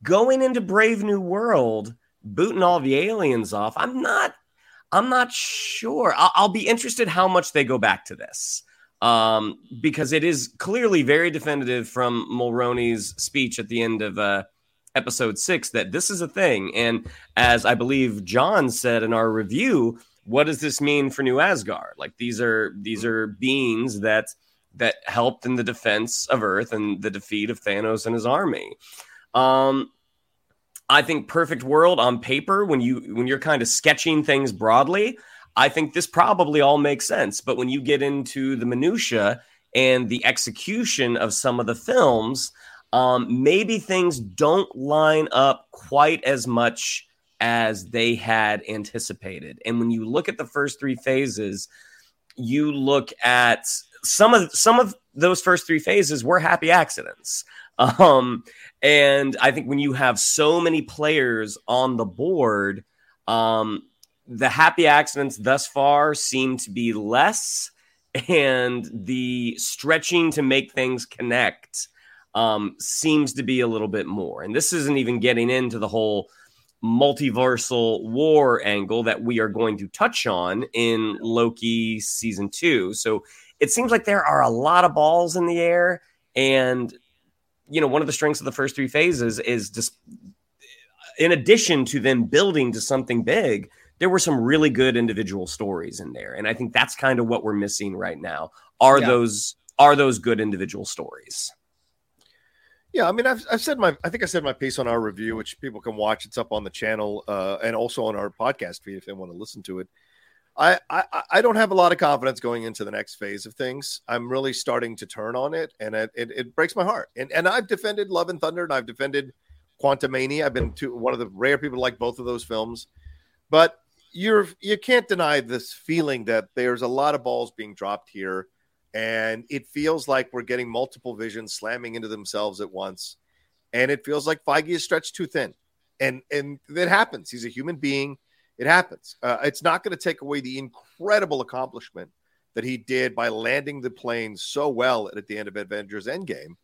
going into Brave New World, booting all the aliens off. I'm not. I'm not sure. I'll, I'll be interested how much they go back to this um, because it is clearly very definitive from Mulroney's speech at the end of uh, episode six that this is a thing. And as I believe John said in our review, what does this mean for New Asgard? Like these are these are beings that that helped in the defense of Earth and the defeat of Thanos and his army. Um, I think perfect world on paper when you when you're kind of sketching things broadly, I think this probably all makes sense. But when you get into the minutia and the execution of some of the films, um, maybe things don't line up quite as much as they had anticipated. And when you look at the first three phases, you look at some of some of those first three phases were happy accidents. (laughs) Um, and I think when you have so many players on the board, um, the happy accidents thus far seem to be less, and the stretching to make things connect um, seems to be a little bit more. And this isn't even getting into the whole multiversal war angle that we are going to touch on in Loki season two. So it seems like there are a lot of balls in the air. And you know, one of the strengths of the first three phases is just in addition to them building to something big, there were some really good individual stories in there. And I think that's kind of what we're missing right now. Are Yeah. those are those good individual stories? Yeah, I mean, I've, I've said my, I think I said my piece on our review, which people can watch. It's up on the channel uh, and also on our podcast feed if they want to listen to it. I, I, I don't have a lot of confidence going into the next phase of things. I'm really starting to turn on it, and it, it, it breaks my heart. And and I've defended Love and Thunder, and I've defended Quantumania. I've been to one of the rare people to like both of those films, but you're you can't deny this feeling that there's a lot of balls being dropped here and it feels like we're getting multiple visions slamming into themselves at once and it feels like Feige is stretched too thin and and that happens. He's a human being. It happens. Uh, it's not going to take away the incredible accomplishment that he did by landing the plane so well at the end of Avengers Endgame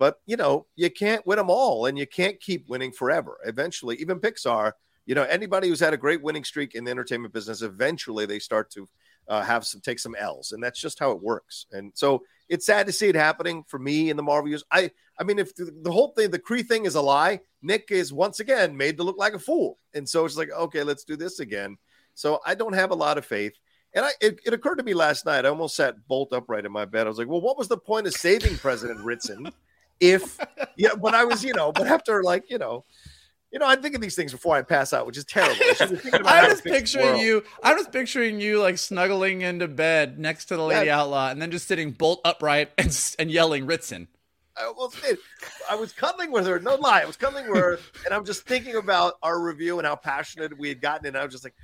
but you know you can't win them all and you can't keep winning forever. Eventually even Pixar you know anybody who's had a great winning streak in the entertainment business eventually they start to uh, have some take some L's, and that's just how it works. And so it's sad to see it happening for me in the Marvel years. I I mean, if the, the whole thing, the Kree thing is a lie, Nick is once again made to look like a fool, and so it's like, okay, let's do this again. So I don't have a lot of faith. And I, it, it occurred to me last night. I almost sat bolt upright in my bed. I was like, well, what was the point of saving President Ritson if, yeah, but I was, you know, but after like, you know, you know, I think of these things before I pass out, which is terrible. I should be thinking about how I'm just picturing world. you. I'm just picturing you like snuggling into bed next to the lady Yeah. outlaw, and then just sitting bolt upright and and yelling Ritson. I almost did. I was cuddling with her. No lie, I was cuddling with her, (laughs) and I'm just thinking about our review and how passionate we had gotten. And I was just like,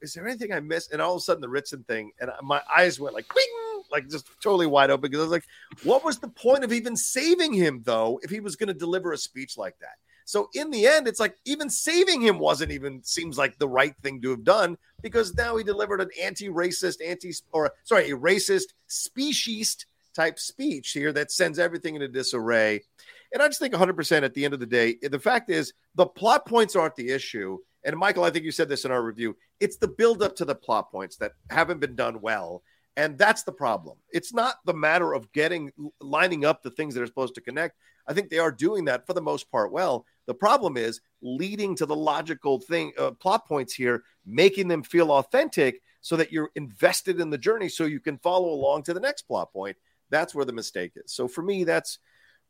"Is there anything I missed?" And all of a sudden, the Ritson thing, and my eyes went like, "Bing!" like just totally wide open because I was like, "What was the point of even saving him, though, if he was going to deliver a speech like that?" So in the end, it's like even saving him wasn't even seems like the right thing to have done because now he delivered an anti-racist, anti or sorry, a racist, speciesist type speech here that sends everything into disarray. And I just think 100% at the end of the day, the fact is the plot points aren't the issue. And Michael, I think you said this in our review. It's the build up to the plot points that haven't been done well. And that's the problem. It's not the matter of getting lining up the things that are supposed to connect. I think they are doing that for the most part well. The problem is leading to the logical thing, uh, plot points here, making them feel authentic so that you're invested in the journey so you can follow along to the next plot point. That's where the mistake is. So for me, that's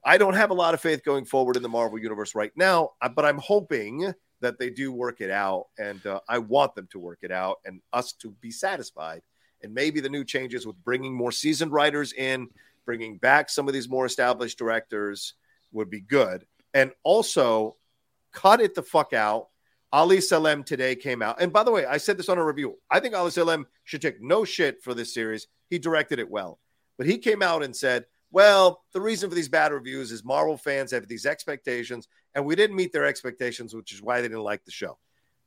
I don't have a lot of faith going forward in the Marvel universe right now, uh, but I'm hoping that they do work it out, and uh, I want them to work it out and us to be satisfied. And maybe the new changes with bringing more seasoned writers in, bringing back some of these more established directors would be good. And also, cut it the fuck out. Ali Selim today came out, and by the way, I said this on a review. I think Ali Selim should take no shit for this series. He directed it well, but he came out and said well, the reason for these bad reviews is Marvel fans have these expectations, and we didn't meet their expectations, which is why they didn't like the show.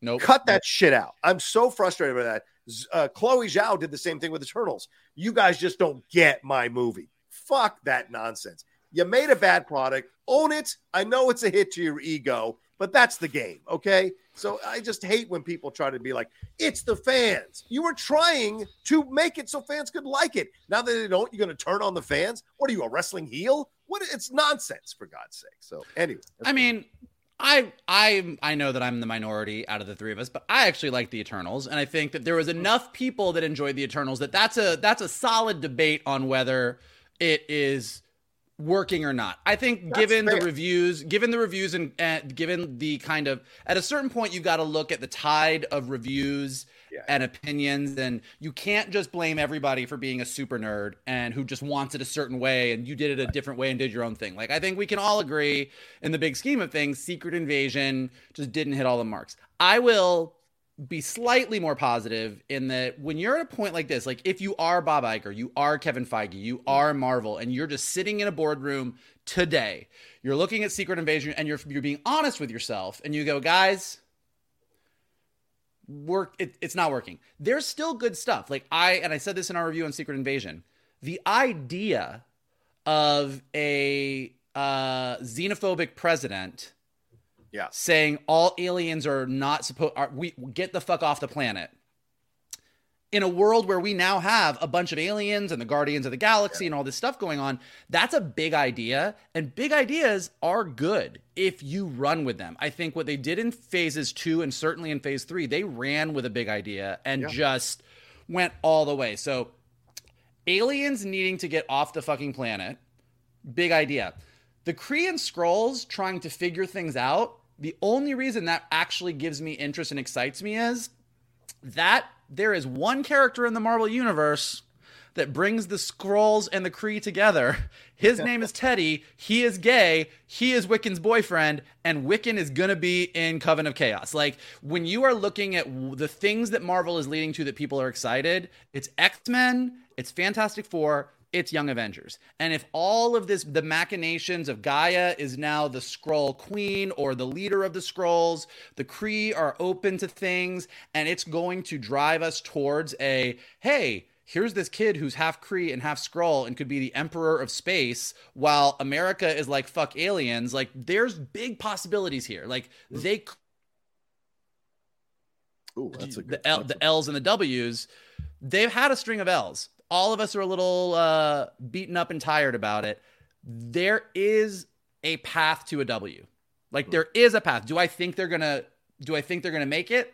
Nope. Cut that shit out. I'm so frustrated by that. Uh, Chloe Zhao did the same thing with Eternals. You guys just don't get my movie. Fuck that nonsense. You made a bad product. Own it. I know it's a hit to your ego, but that's the game. Okay. So I just hate when people try to be like, it's the fans. You were trying to make it so fans could like it. Now that they don't, you're going to turn on the fans. What are you, a wrestling heel? What? It's nonsense for God's sake. So anyway, I mean, I I I know that I'm the minority out of the three of us, but I actually like the Eternals, and I think that there was enough people that enjoyed the Eternals that that's a that's a solid debate on whether it is working or not. I think That's given fair. the reviews, given the reviews and given the kind of at a certain point you've got to look at the tide of reviews yeah. and opinions and you can't just blame everybody for being a super nerd and who just wants it a certain way and you did it a different way and did your own thing. Like I think we can all agree in the big scheme of things Secret Invasion just didn't hit all the marks. I will be slightly more positive in that when you're at a point like this, like if you are Bob Iger, you are Kevin Feige, you are Marvel, and you're just sitting in a boardroom today, you're looking at Secret Invasion and you're you're being honest with yourself, and you go, guys, work it, it's not working. There's still good stuff. Like I and I said this in our review on Secret Invasion, the idea of a uh, xenophobic president yeah. Saying all aliens are not supposed are we get the fuck off the planet. In a world where we now have a bunch of aliens and the Guardians of the Galaxy yeah. and all this stuff going on, that's a big idea. And big ideas are good if you run with them. I think what they did in phases two and certainly in phase three, they ran with a big idea and yeah. just went all the way. So, aliens needing to get off the fucking planet, big idea. The Kree and Skrulls trying to figure things out the only reason that actually gives me interest and excites me is that there is one character in the Marvel universe that brings the Skrulls and the Kree together. His (laughs) name is Teddy. He is gay. He is Wiccan's boyfriend, and Wiccan is gonna be in Coven of Chaos. Like when you are looking at the things that Marvel is leading to that people are excited, it's X Men, it's Fantastic Four, it's Young Avengers. And if all of this, the machinations of G'iah is now the Skrull Queen or the leader of the Skrulls, the Kree are open to things, and it's going to drive us towards a hey, here's this kid who's half Kree and half Skrull and could be the emperor of space, while America is like fuck aliens. Like, there's big possibilities here. Like, they. Ooh, that's a good, the, L, the L's and the W's. They've had a string of L's all of us are a little uh, beaten up and tired about it. There is a path to a W. Like there is a path. Do I think they're gonna? Do I think they're gonna make it?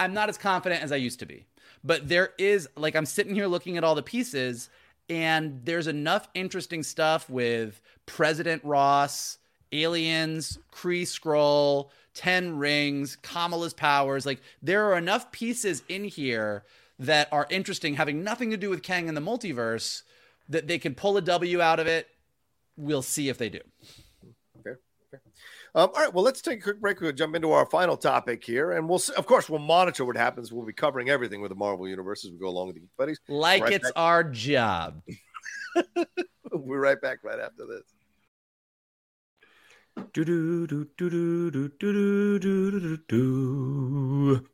I'm not as confident as I used to be. But there is like I'm sitting here looking at all the pieces, and there's enough interesting stuff with President Ross, aliens, Kree Skrull, Ten Rings, Kamala's powers. Like there are enough pieces in here that are interesting, having nothing to do with Kang and the multiverse, that they can pull a W out of it. We'll see if they do. Fair, fair. Um, all right, well, let's take a quick break. We'll jump into our final topic here, and we'll, of course, we'll monitor what happens. We'll be covering everything with the Marvel Universe as we go along with the buddies. Like right it's back. our job. (laughs) we'll are right back right after this. Do do do do do do do do do do.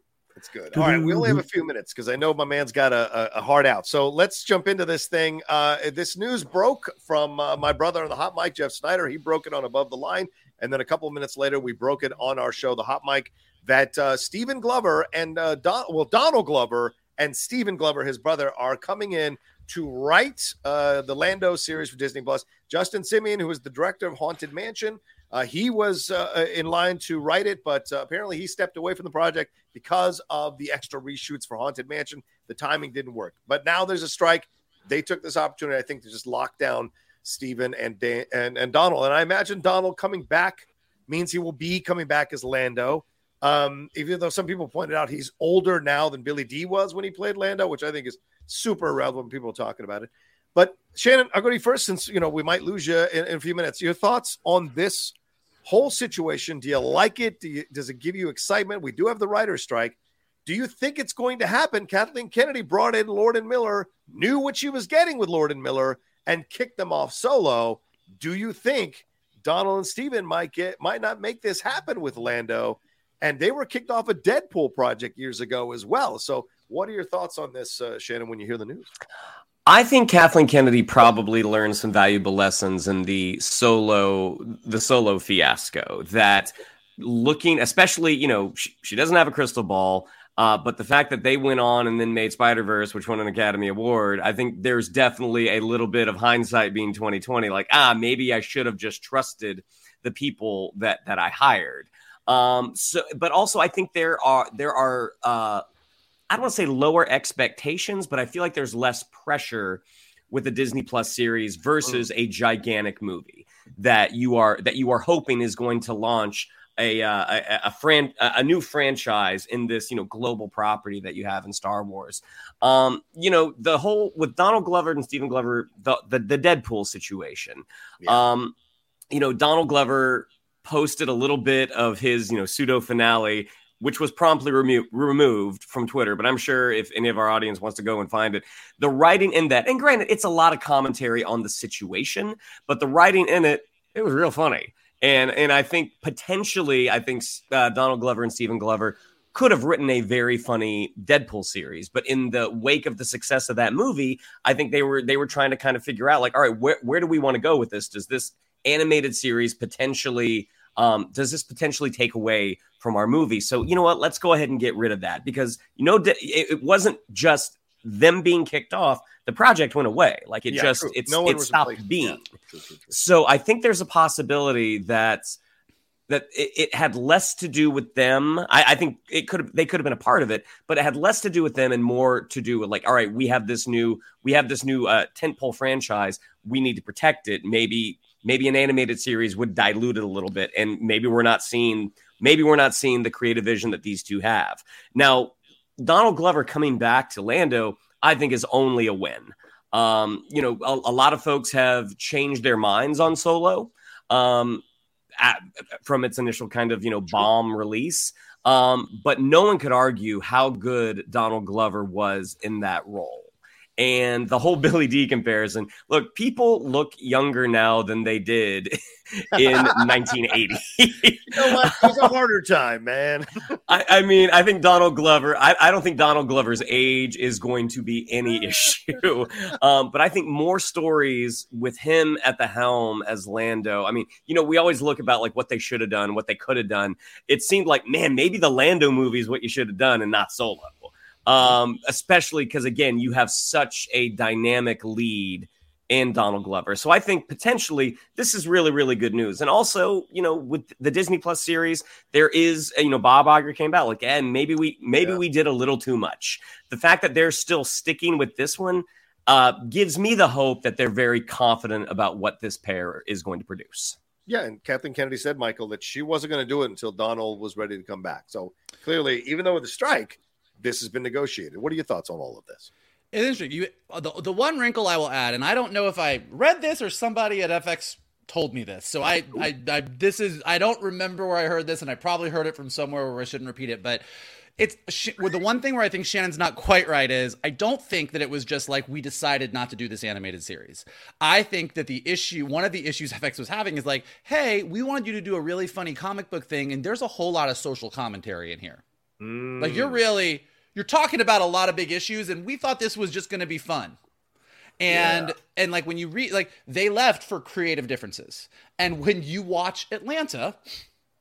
That's good. All right, we only have a few minutes because I know my man's got a, a, hard out. So let's jump into this thing. Uh, this news broke from uh, my brother on the hot mic, Jeff Sneider. He broke it on Above the Line, and then a couple of minutes later, we broke it on our show, The Hot Mic, that uh, Stephen Glover and uh, Don, well Donald Glover and Stephen Glover, his brother, are coming in to write uh, the Lando series for Disney Plus. Justin Simien, who is the director of Haunted Mansion, uh, he was uh, in line to write it, but uh, apparently he stepped away from the project because of the extra reshoots for Haunted Mansion. The timing didn't work. But now there's a strike. They took this opportunity, I think, to just lock down Stephen and Dan- and and Donald. And I imagine Donald coming back means he will be coming back as Lando. Um, even though some people pointed out he's older now than Billy Dee was when he played Lando, which I think is super irrelevant. When people are talking about it. But Shannon, I'll go to you first since you know we might lose you in, in a few minutes. Your thoughts on this whole situation? Do you like it? Do you, does it give you excitement? We do have the writer's strike. Do you think it's going to happen? Kathleen Kennedy brought in Lord and Miller, knew what she was getting with Lord and Miller, and kicked them off solo. Do you think Donald and Stephen might get might not make this happen with Lando? And they were kicked off a Deadpool project years ago as well. So, what are your thoughts on this, uh, Shannon, when you hear the news? I think Kathleen Kennedy probably learned some valuable lessons in the solo the solo fiasco that looking especially you know she, she doesn't have a crystal ball uh, but the fact that they went on and then made Spider Verse, which won an Academy Award, I think there's definitely a little bit of hindsight being 2020. Like, ah, maybe I should have just trusted the people that that I hired. Um, so, but also I think there are there are uh, I don't want to say lower expectations, but I feel like there's less pressure with the Disney Plus series versus a gigantic movie that you are that you are hoping is going to launch a uh, a, a, fran- a new franchise in this you know global property that you have in Star Wars. Um, you know the whole with Donald Glover and Stephen Glover the the, the Deadpool situation. Yeah. Um, you know Donald Glover posted a little bit of his you know pseudo finale which was promptly remo- removed from Twitter. But I'm sure if any of our audience wants to go and find it, the writing in that, and granted, it's a lot of commentary on the situation, but the writing in it, it was real funny. And and I think potentially, I think uh, Donald Glover and Stephen Glover could have written a very funny Deadpool series, but in the wake of the success of that movie, I think they were they were trying to kind of figure out like, all right, where where do we want to go with this? Does this animated series potentially um, does this potentially take away from our movie? So you know what? Let's go ahead and get rid of that because you know it wasn't just them being kicked off, the project went away. Like it yeah, just true. it's no it stopped being. Yeah. True, true, so I think there's a possibility that that it, it, had less to do with them. I, I think it could have they could have been a part of it, but it had less to do with them and more to do with like, all right, we have this new we have this new uh, tentpole franchise. We need to protect it. Maybe maybe an animated series would dilute it a little bit, and maybe we're not seeing maybe we're not seeing the creative vision that these two have now. Donald Glover coming back to Lando, I think, is only a win. Um, you know, a, a, lot of folks have changed their minds on Solo um, at, from its initial kind of you know bomb release. Um, but no one could argue how good Donald Glover was in that role and the whole (laughs) Billy Dee comparison. Look, people look younger now than they did (laughs) in 1980. you know what? It's a harder time, man. (laughs) I, I, mean, I think Donald Glover. I, I, don't think Donald Glover's age is going to be any issue, um, but I think more stories with him at the helm as Lando. I mean, you know, we always look about like what they should have done, what they could have done. It seemed like, man, maybe the Lando movie is what you should have done, and not Solo um, especially because again, you have such a dynamic lead in Donald Glover. So I think potentially this is really, really good news. And also, you know, with the Disney Plus series, there is, you know, Bob Iger came back like, and maybe we maybe yeah. we did a little too much. The fact that they're still sticking with this one uh, gives me the hope that they're very confident about what this pair is going to produce. Yeah, and Kathleen Kennedy said, Michael, that she wasn't going to do it until Donald was ready to come back. So clearly, even though with the strike, this has been negotiated. What are your thoughts on all of this? It's interesting. You, uh, the, the one wrinkle I will add, and I don't know if I read this or somebody at FX told me this. So I, I, I, this is, I don't remember where I heard this, and I probably heard it from somewhere where I shouldn't repeat it. But it's well, the one thing where I think Shannon's not quite right is I don't think that it was just like we decided not to do this animated series. I think that the issue, one of the issues (laughs) FX was having is like, hey, we wanted you to do a really funny comic book thing, and there's a whole lot of social commentary in here. Mm. Like you're really you're talking about a lot of big issues, and we thought this was just going to be fun. And yeah. and like when you read like they left for creative differences, and when you watch Atlanta,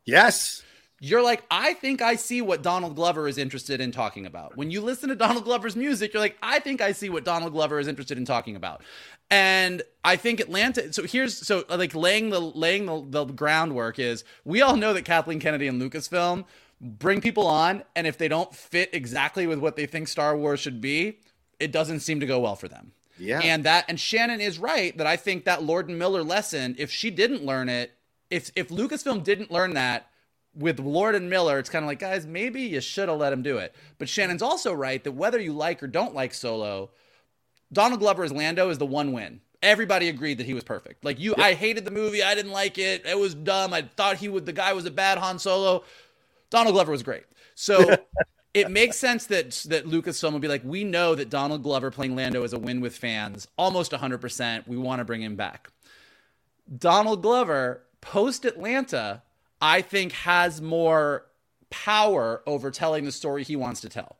yes, you're like, I think I see what Donald Glover is interested in talking about. When you listen to Donald Glover's music, you're like, I think I see what Donald Glover is interested in talking about. And I think Atlanta. So here's so like laying the laying the, the groundwork is we all know that Kathleen Kennedy and Lucasfilm bring people on, and if they don't fit exactly with what they think Star Wars should be, it doesn't seem to go well for them. Yeah. And that and Shannon is right that I think that Lord and Miller lesson, if she didn't learn it, if if Lucasfilm didn't learn that with Lord and Miller, it's kind of like, guys, maybe you should have let him do it. But Shannon's also right that whether you like or don't like Solo, Donald Glover as Lando is the one win. Everybody agreed that he was perfect. Like you, I hated the movie. I didn't like it. It was dumb. I thought he would. The guy was a bad Han Solo. Donald Glover was great. So (laughs) it makes sense that that Lucasfilm would be like, we know that Donald Glover playing Lando is a win with fans, almost 100%. We want to bring him back. Donald Glover post Atlanta, I think has more power over telling the story he wants to tell.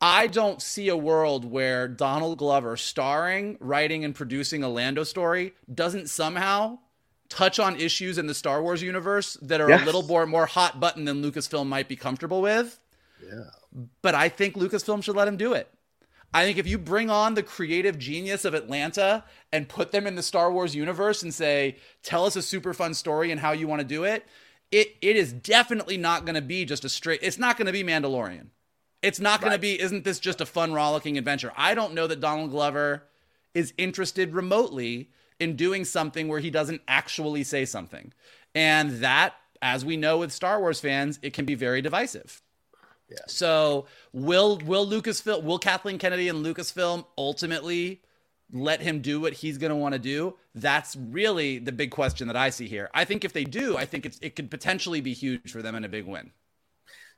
I don't see a world where Donald Glover starring, writing, and producing a Lando story doesn't somehow touch on issues in the Star Wars universe that are Yes. a little more more hot button than Lucasfilm might be comfortable with. Yeah. But I think Lucasfilm should let him do it. I think if you bring on the creative genius of Atlanta and put them in the Star Wars universe and say, tell us a super fun story and how you want to do it, it it is definitely not going to be just a straight. It's not going to be Mandalorian. It's not going to be. Isn't this just a fun rollicking adventure? I don't know that Donald Glover is interested remotely in doing something where he doesn't actually say something, and that, as we know with Star Wars fans, it can be very divisive. Yeah. So will will Lucasfilm will Kathleen Kennedy and Lucasfilm ultimately let him do what he's going to want to do? That's really the big question that I see here. I think if they do, I think it's it could potentially be huge for them and a big win.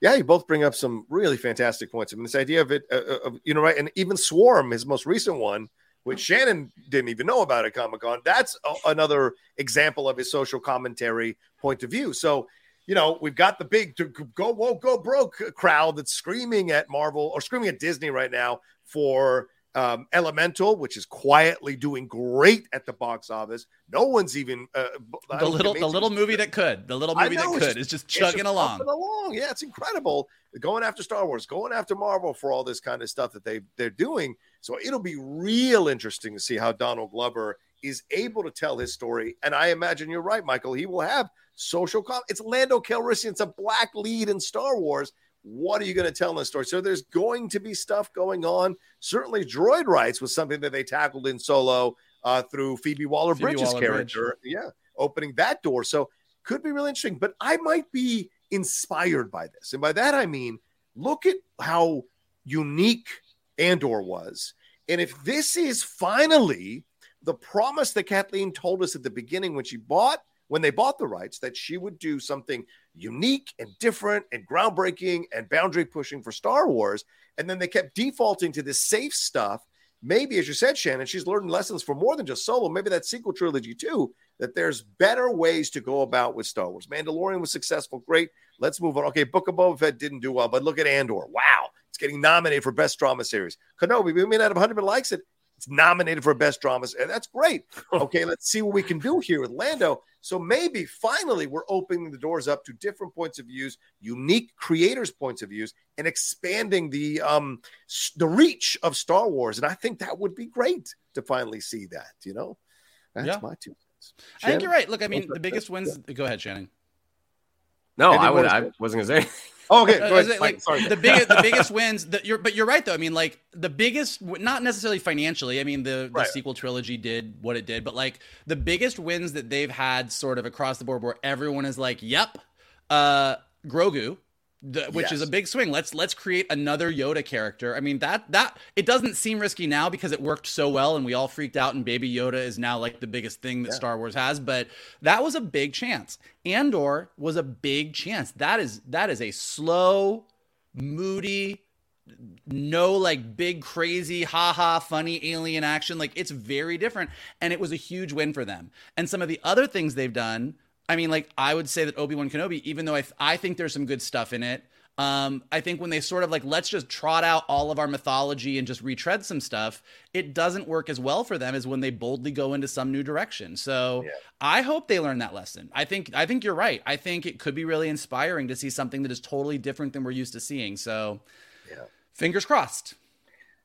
Yeah, you both bring up some really fantastic points. I mean, this idea of it, uh, uh, of, you know, right? And even Swarm, his most recent one, which Shannon didn't even know about at Comic Con, that's a, another example of his social commentary point of view. So, you know, we've got the big to go woke, go broke crowd that's screaming at Marvel or screaming at Disney right now for um, Elemental, which is quietly doing great at the box office. No one's even uh, The little the little movie that could, the little movie that know, could just- is just chugging just along. along. Yeah, it's incredible. Going after Star Wars, going after Marvel for all this kind of stuff that they they're doing. So it'll be real interesting to see how Donald Glover is able to tell his story. And I imagine you're right, Michael. He will have social com. It's Lando Calrissian. It's a black lead in Star Wars. What are you going to tell in the story? So there's going to be stuff going on. Certainly, droid rights was something that they tackled in Solo uh, through Phoebe Waller Bridge's character. Yeah, opening that door. So could be really interesting. But I might be inspired by this, and by that I mean look at how unique Andor was, and if this is finally the promise that Kathleen told us at the beginning when she bought when they bought the rights that she would do something unique and different and groundbreaking and boundary pushing for Star Wars. And then they kept defaulting to this safe stuff. Maybe, as you said, Shannon, she's learned lessons for more than just solo. Maybe that sequel trilogy, too, that there's better ways to go about with Star Wars. Mandalorian was successful. Great. Let's move on. Okay, Book of Boba Fett didn't do well, but look at Andor. Wow. It's getting nominated for Best Drama Series. Kenobi, we may not have 100 likes it. It's nominated for Best Drama. And that's great. (laughs) Okay, let's see what we can do here with Lando. So maybe finally we're opening the doors up to different points of views, unique creators' points of views, and expanding the um the reach of Star Wars. And I think that would be great to finally see that. You know, that's Yeah. my two cents. I think you're right. Look, I mean, the biggest wins. Go ahead, Shannon. No, I, was, more to I wasn't going to say. (laughs) Oh, okay, Uh, go ahead. like sorry. the biggest the (laughs) biggest wins that you're but you're right though i mean like the biggest not necessarily financially i mean the, the Right. sequel trilogy did what it did but like the biggest wins that they've had sort of across the board where everyone is like yep uh grogu the, which is a big swing. Let's let's create another yoda character. I mean that that it doesn't seem risky now because it worked so well and we all freaked out and baby yoda is now like the biggest thing that Yeah. star wars has but that was a big chance. Andor was a big chance. That is that is a slow moody no like big crazy haha funny alien action. Like it's very different and it was a huge win for them. And some of the other things they've done i mean like i would say that obi-wan kenobi even though i, th- I think there's some good stuff in it Um, I think when they sort of like let's just trot out all of our mythology and just retread some stuff, it doesn't work as well for them as when they boldly go into some new direction. So Yeah. I hope they learn that lesson. I think I think you're right. I think it could be really inspiring to see something that is totally different than we're used to seeing. So Yeah. fingers crossed.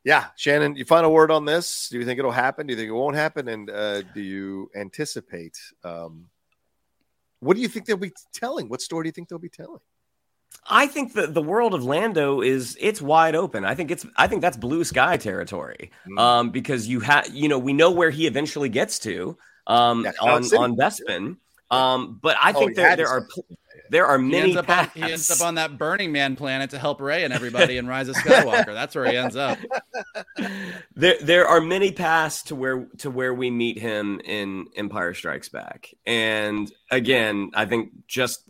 Yeah, Shannon, your final word on this? Do you think it'll happen? Do you think it won't happen? And uh, do you anticipate? Um, what do you think they'll be telling? What story do you think they'll be telling? I think that the world of Lando is it's wide open. I think it's I think that's blue sky territory. Mm. Um, because you have you know we know where he eventually gets to um on City. on Bespin. Um, but I Oh, think there had there are pl- there are He many ends, up on, he ends up on that Burning Man planet to help Rey and everybody in Rise of (laughs) Skywalker. That's where he ends up. (laughs) there there are many paths to where to where we meet him in Empire Strikes Back. And again, I think just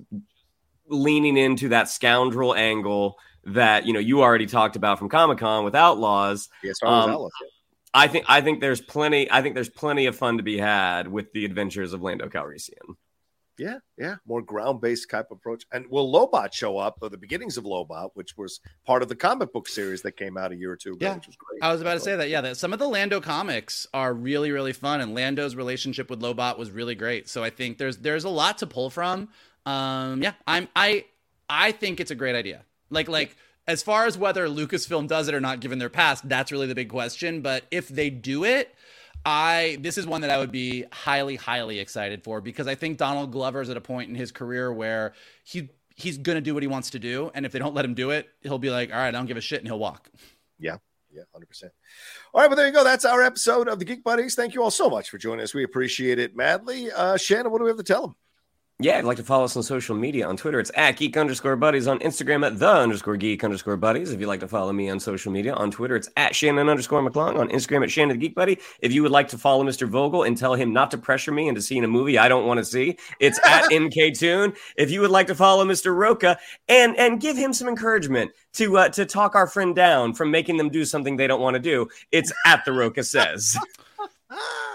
leaning into that scoundrel angle that you know you already talked about from Comic Con with Outlaws. Wars Um, Outlaws. I think I think there's plenty I think there's plenty of fun to be had with the adventures of Lando Calrissian. Yeah, yeah, more ground-based type approach. And will Lobot show up? Or the beginnings of Lobot, which was part of the comic book series that came out a year or two ago, Yeah. which was great. I was about to say that. Yeah, that some of the Lando comics are really, really fun, and Lando's relationship with Lobot was really great. So I think there's there's a lot to pull from. Um, yeah, I'm I I think it's a great idea. Like like as far as whether Lucasfilm does it or not, given their past, that's really the big question. But if they do it, I this is one that I would be highly, highly excited for because I think Donald Glover's at a point in his career where he he's gonna do what he wants to do, and if they don't let him do it, he'll be like, all right, I don't give a shit, and he'll walk. Yeah, Yeah, hundred percent. All right, well, there you go. That's our episode of the Geek Buddies. Thank you all so much for joining us. We appreciate it madly. Uh, Shannon, what do we have to tell them? Yeah, if you'd like to follow us on social media on Twitter, it's at geek underscore buddies. On Instagram, at the underscore geek underscore buddies. If you'd like to follow me on social media on Twitter, it's at Shannon underscore McClung. On Instagram, at Shannon the Geek Buddy. If you would like to follow Mr. Vogel and tell him not to pressure me into seeing a movie I don't want to see, it's at (laughs) MK Tune. If you would like to follow Mr. Rocha and and give him some encouragement to uh, to talk our friend down from making them do something they don't want to do, it's at the Rocha says. (laughs)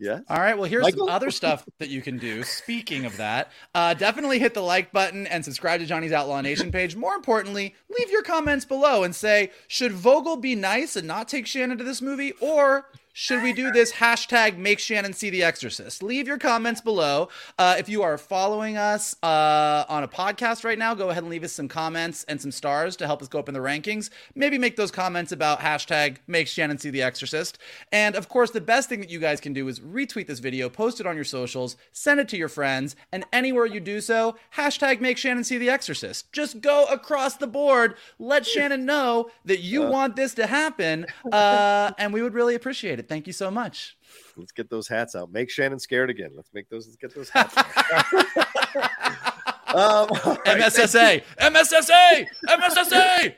Yeah. All right. Well, here's Michael? some other stuff that you can do. Speaking of that, uh, definitely hit the like button and subscribe to Johnny's Outlaw Nation page. More importantly, leave your comments below and say, should Vogel be nice and not take Shannon to this movie, or should we do this hashtag make Shannon see the exorcist? Leave your comments below. Uh, if you are following us uh, on a podcast right now, go ahead and leave us some comments and some stars to help us go up in the rankings. Maybe make those comments about hashtag make Shannon see the exorcist. And of course, the best thing that you guys can do is retweet this video, post it on your socials, send it to your friends, and anywhere you do so, hashtag make Shannon see the exorcist. Just go across the board, let Shannon know that you want this to happen, uh, and we would really appreciate it. Thank you so much. Let's get those hats out. Make Shannon scared again. Let's make those. Let's get those hats. out. (laughs) um, right. MSSA, MSSA, MSSA.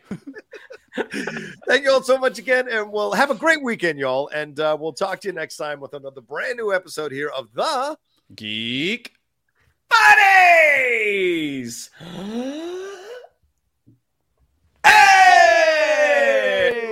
Thank you all so much again, and we'll have a great weekend, y'all. And uh, we'll talk to you next time with another brand new episode here of the. Geek. Buddies! hey!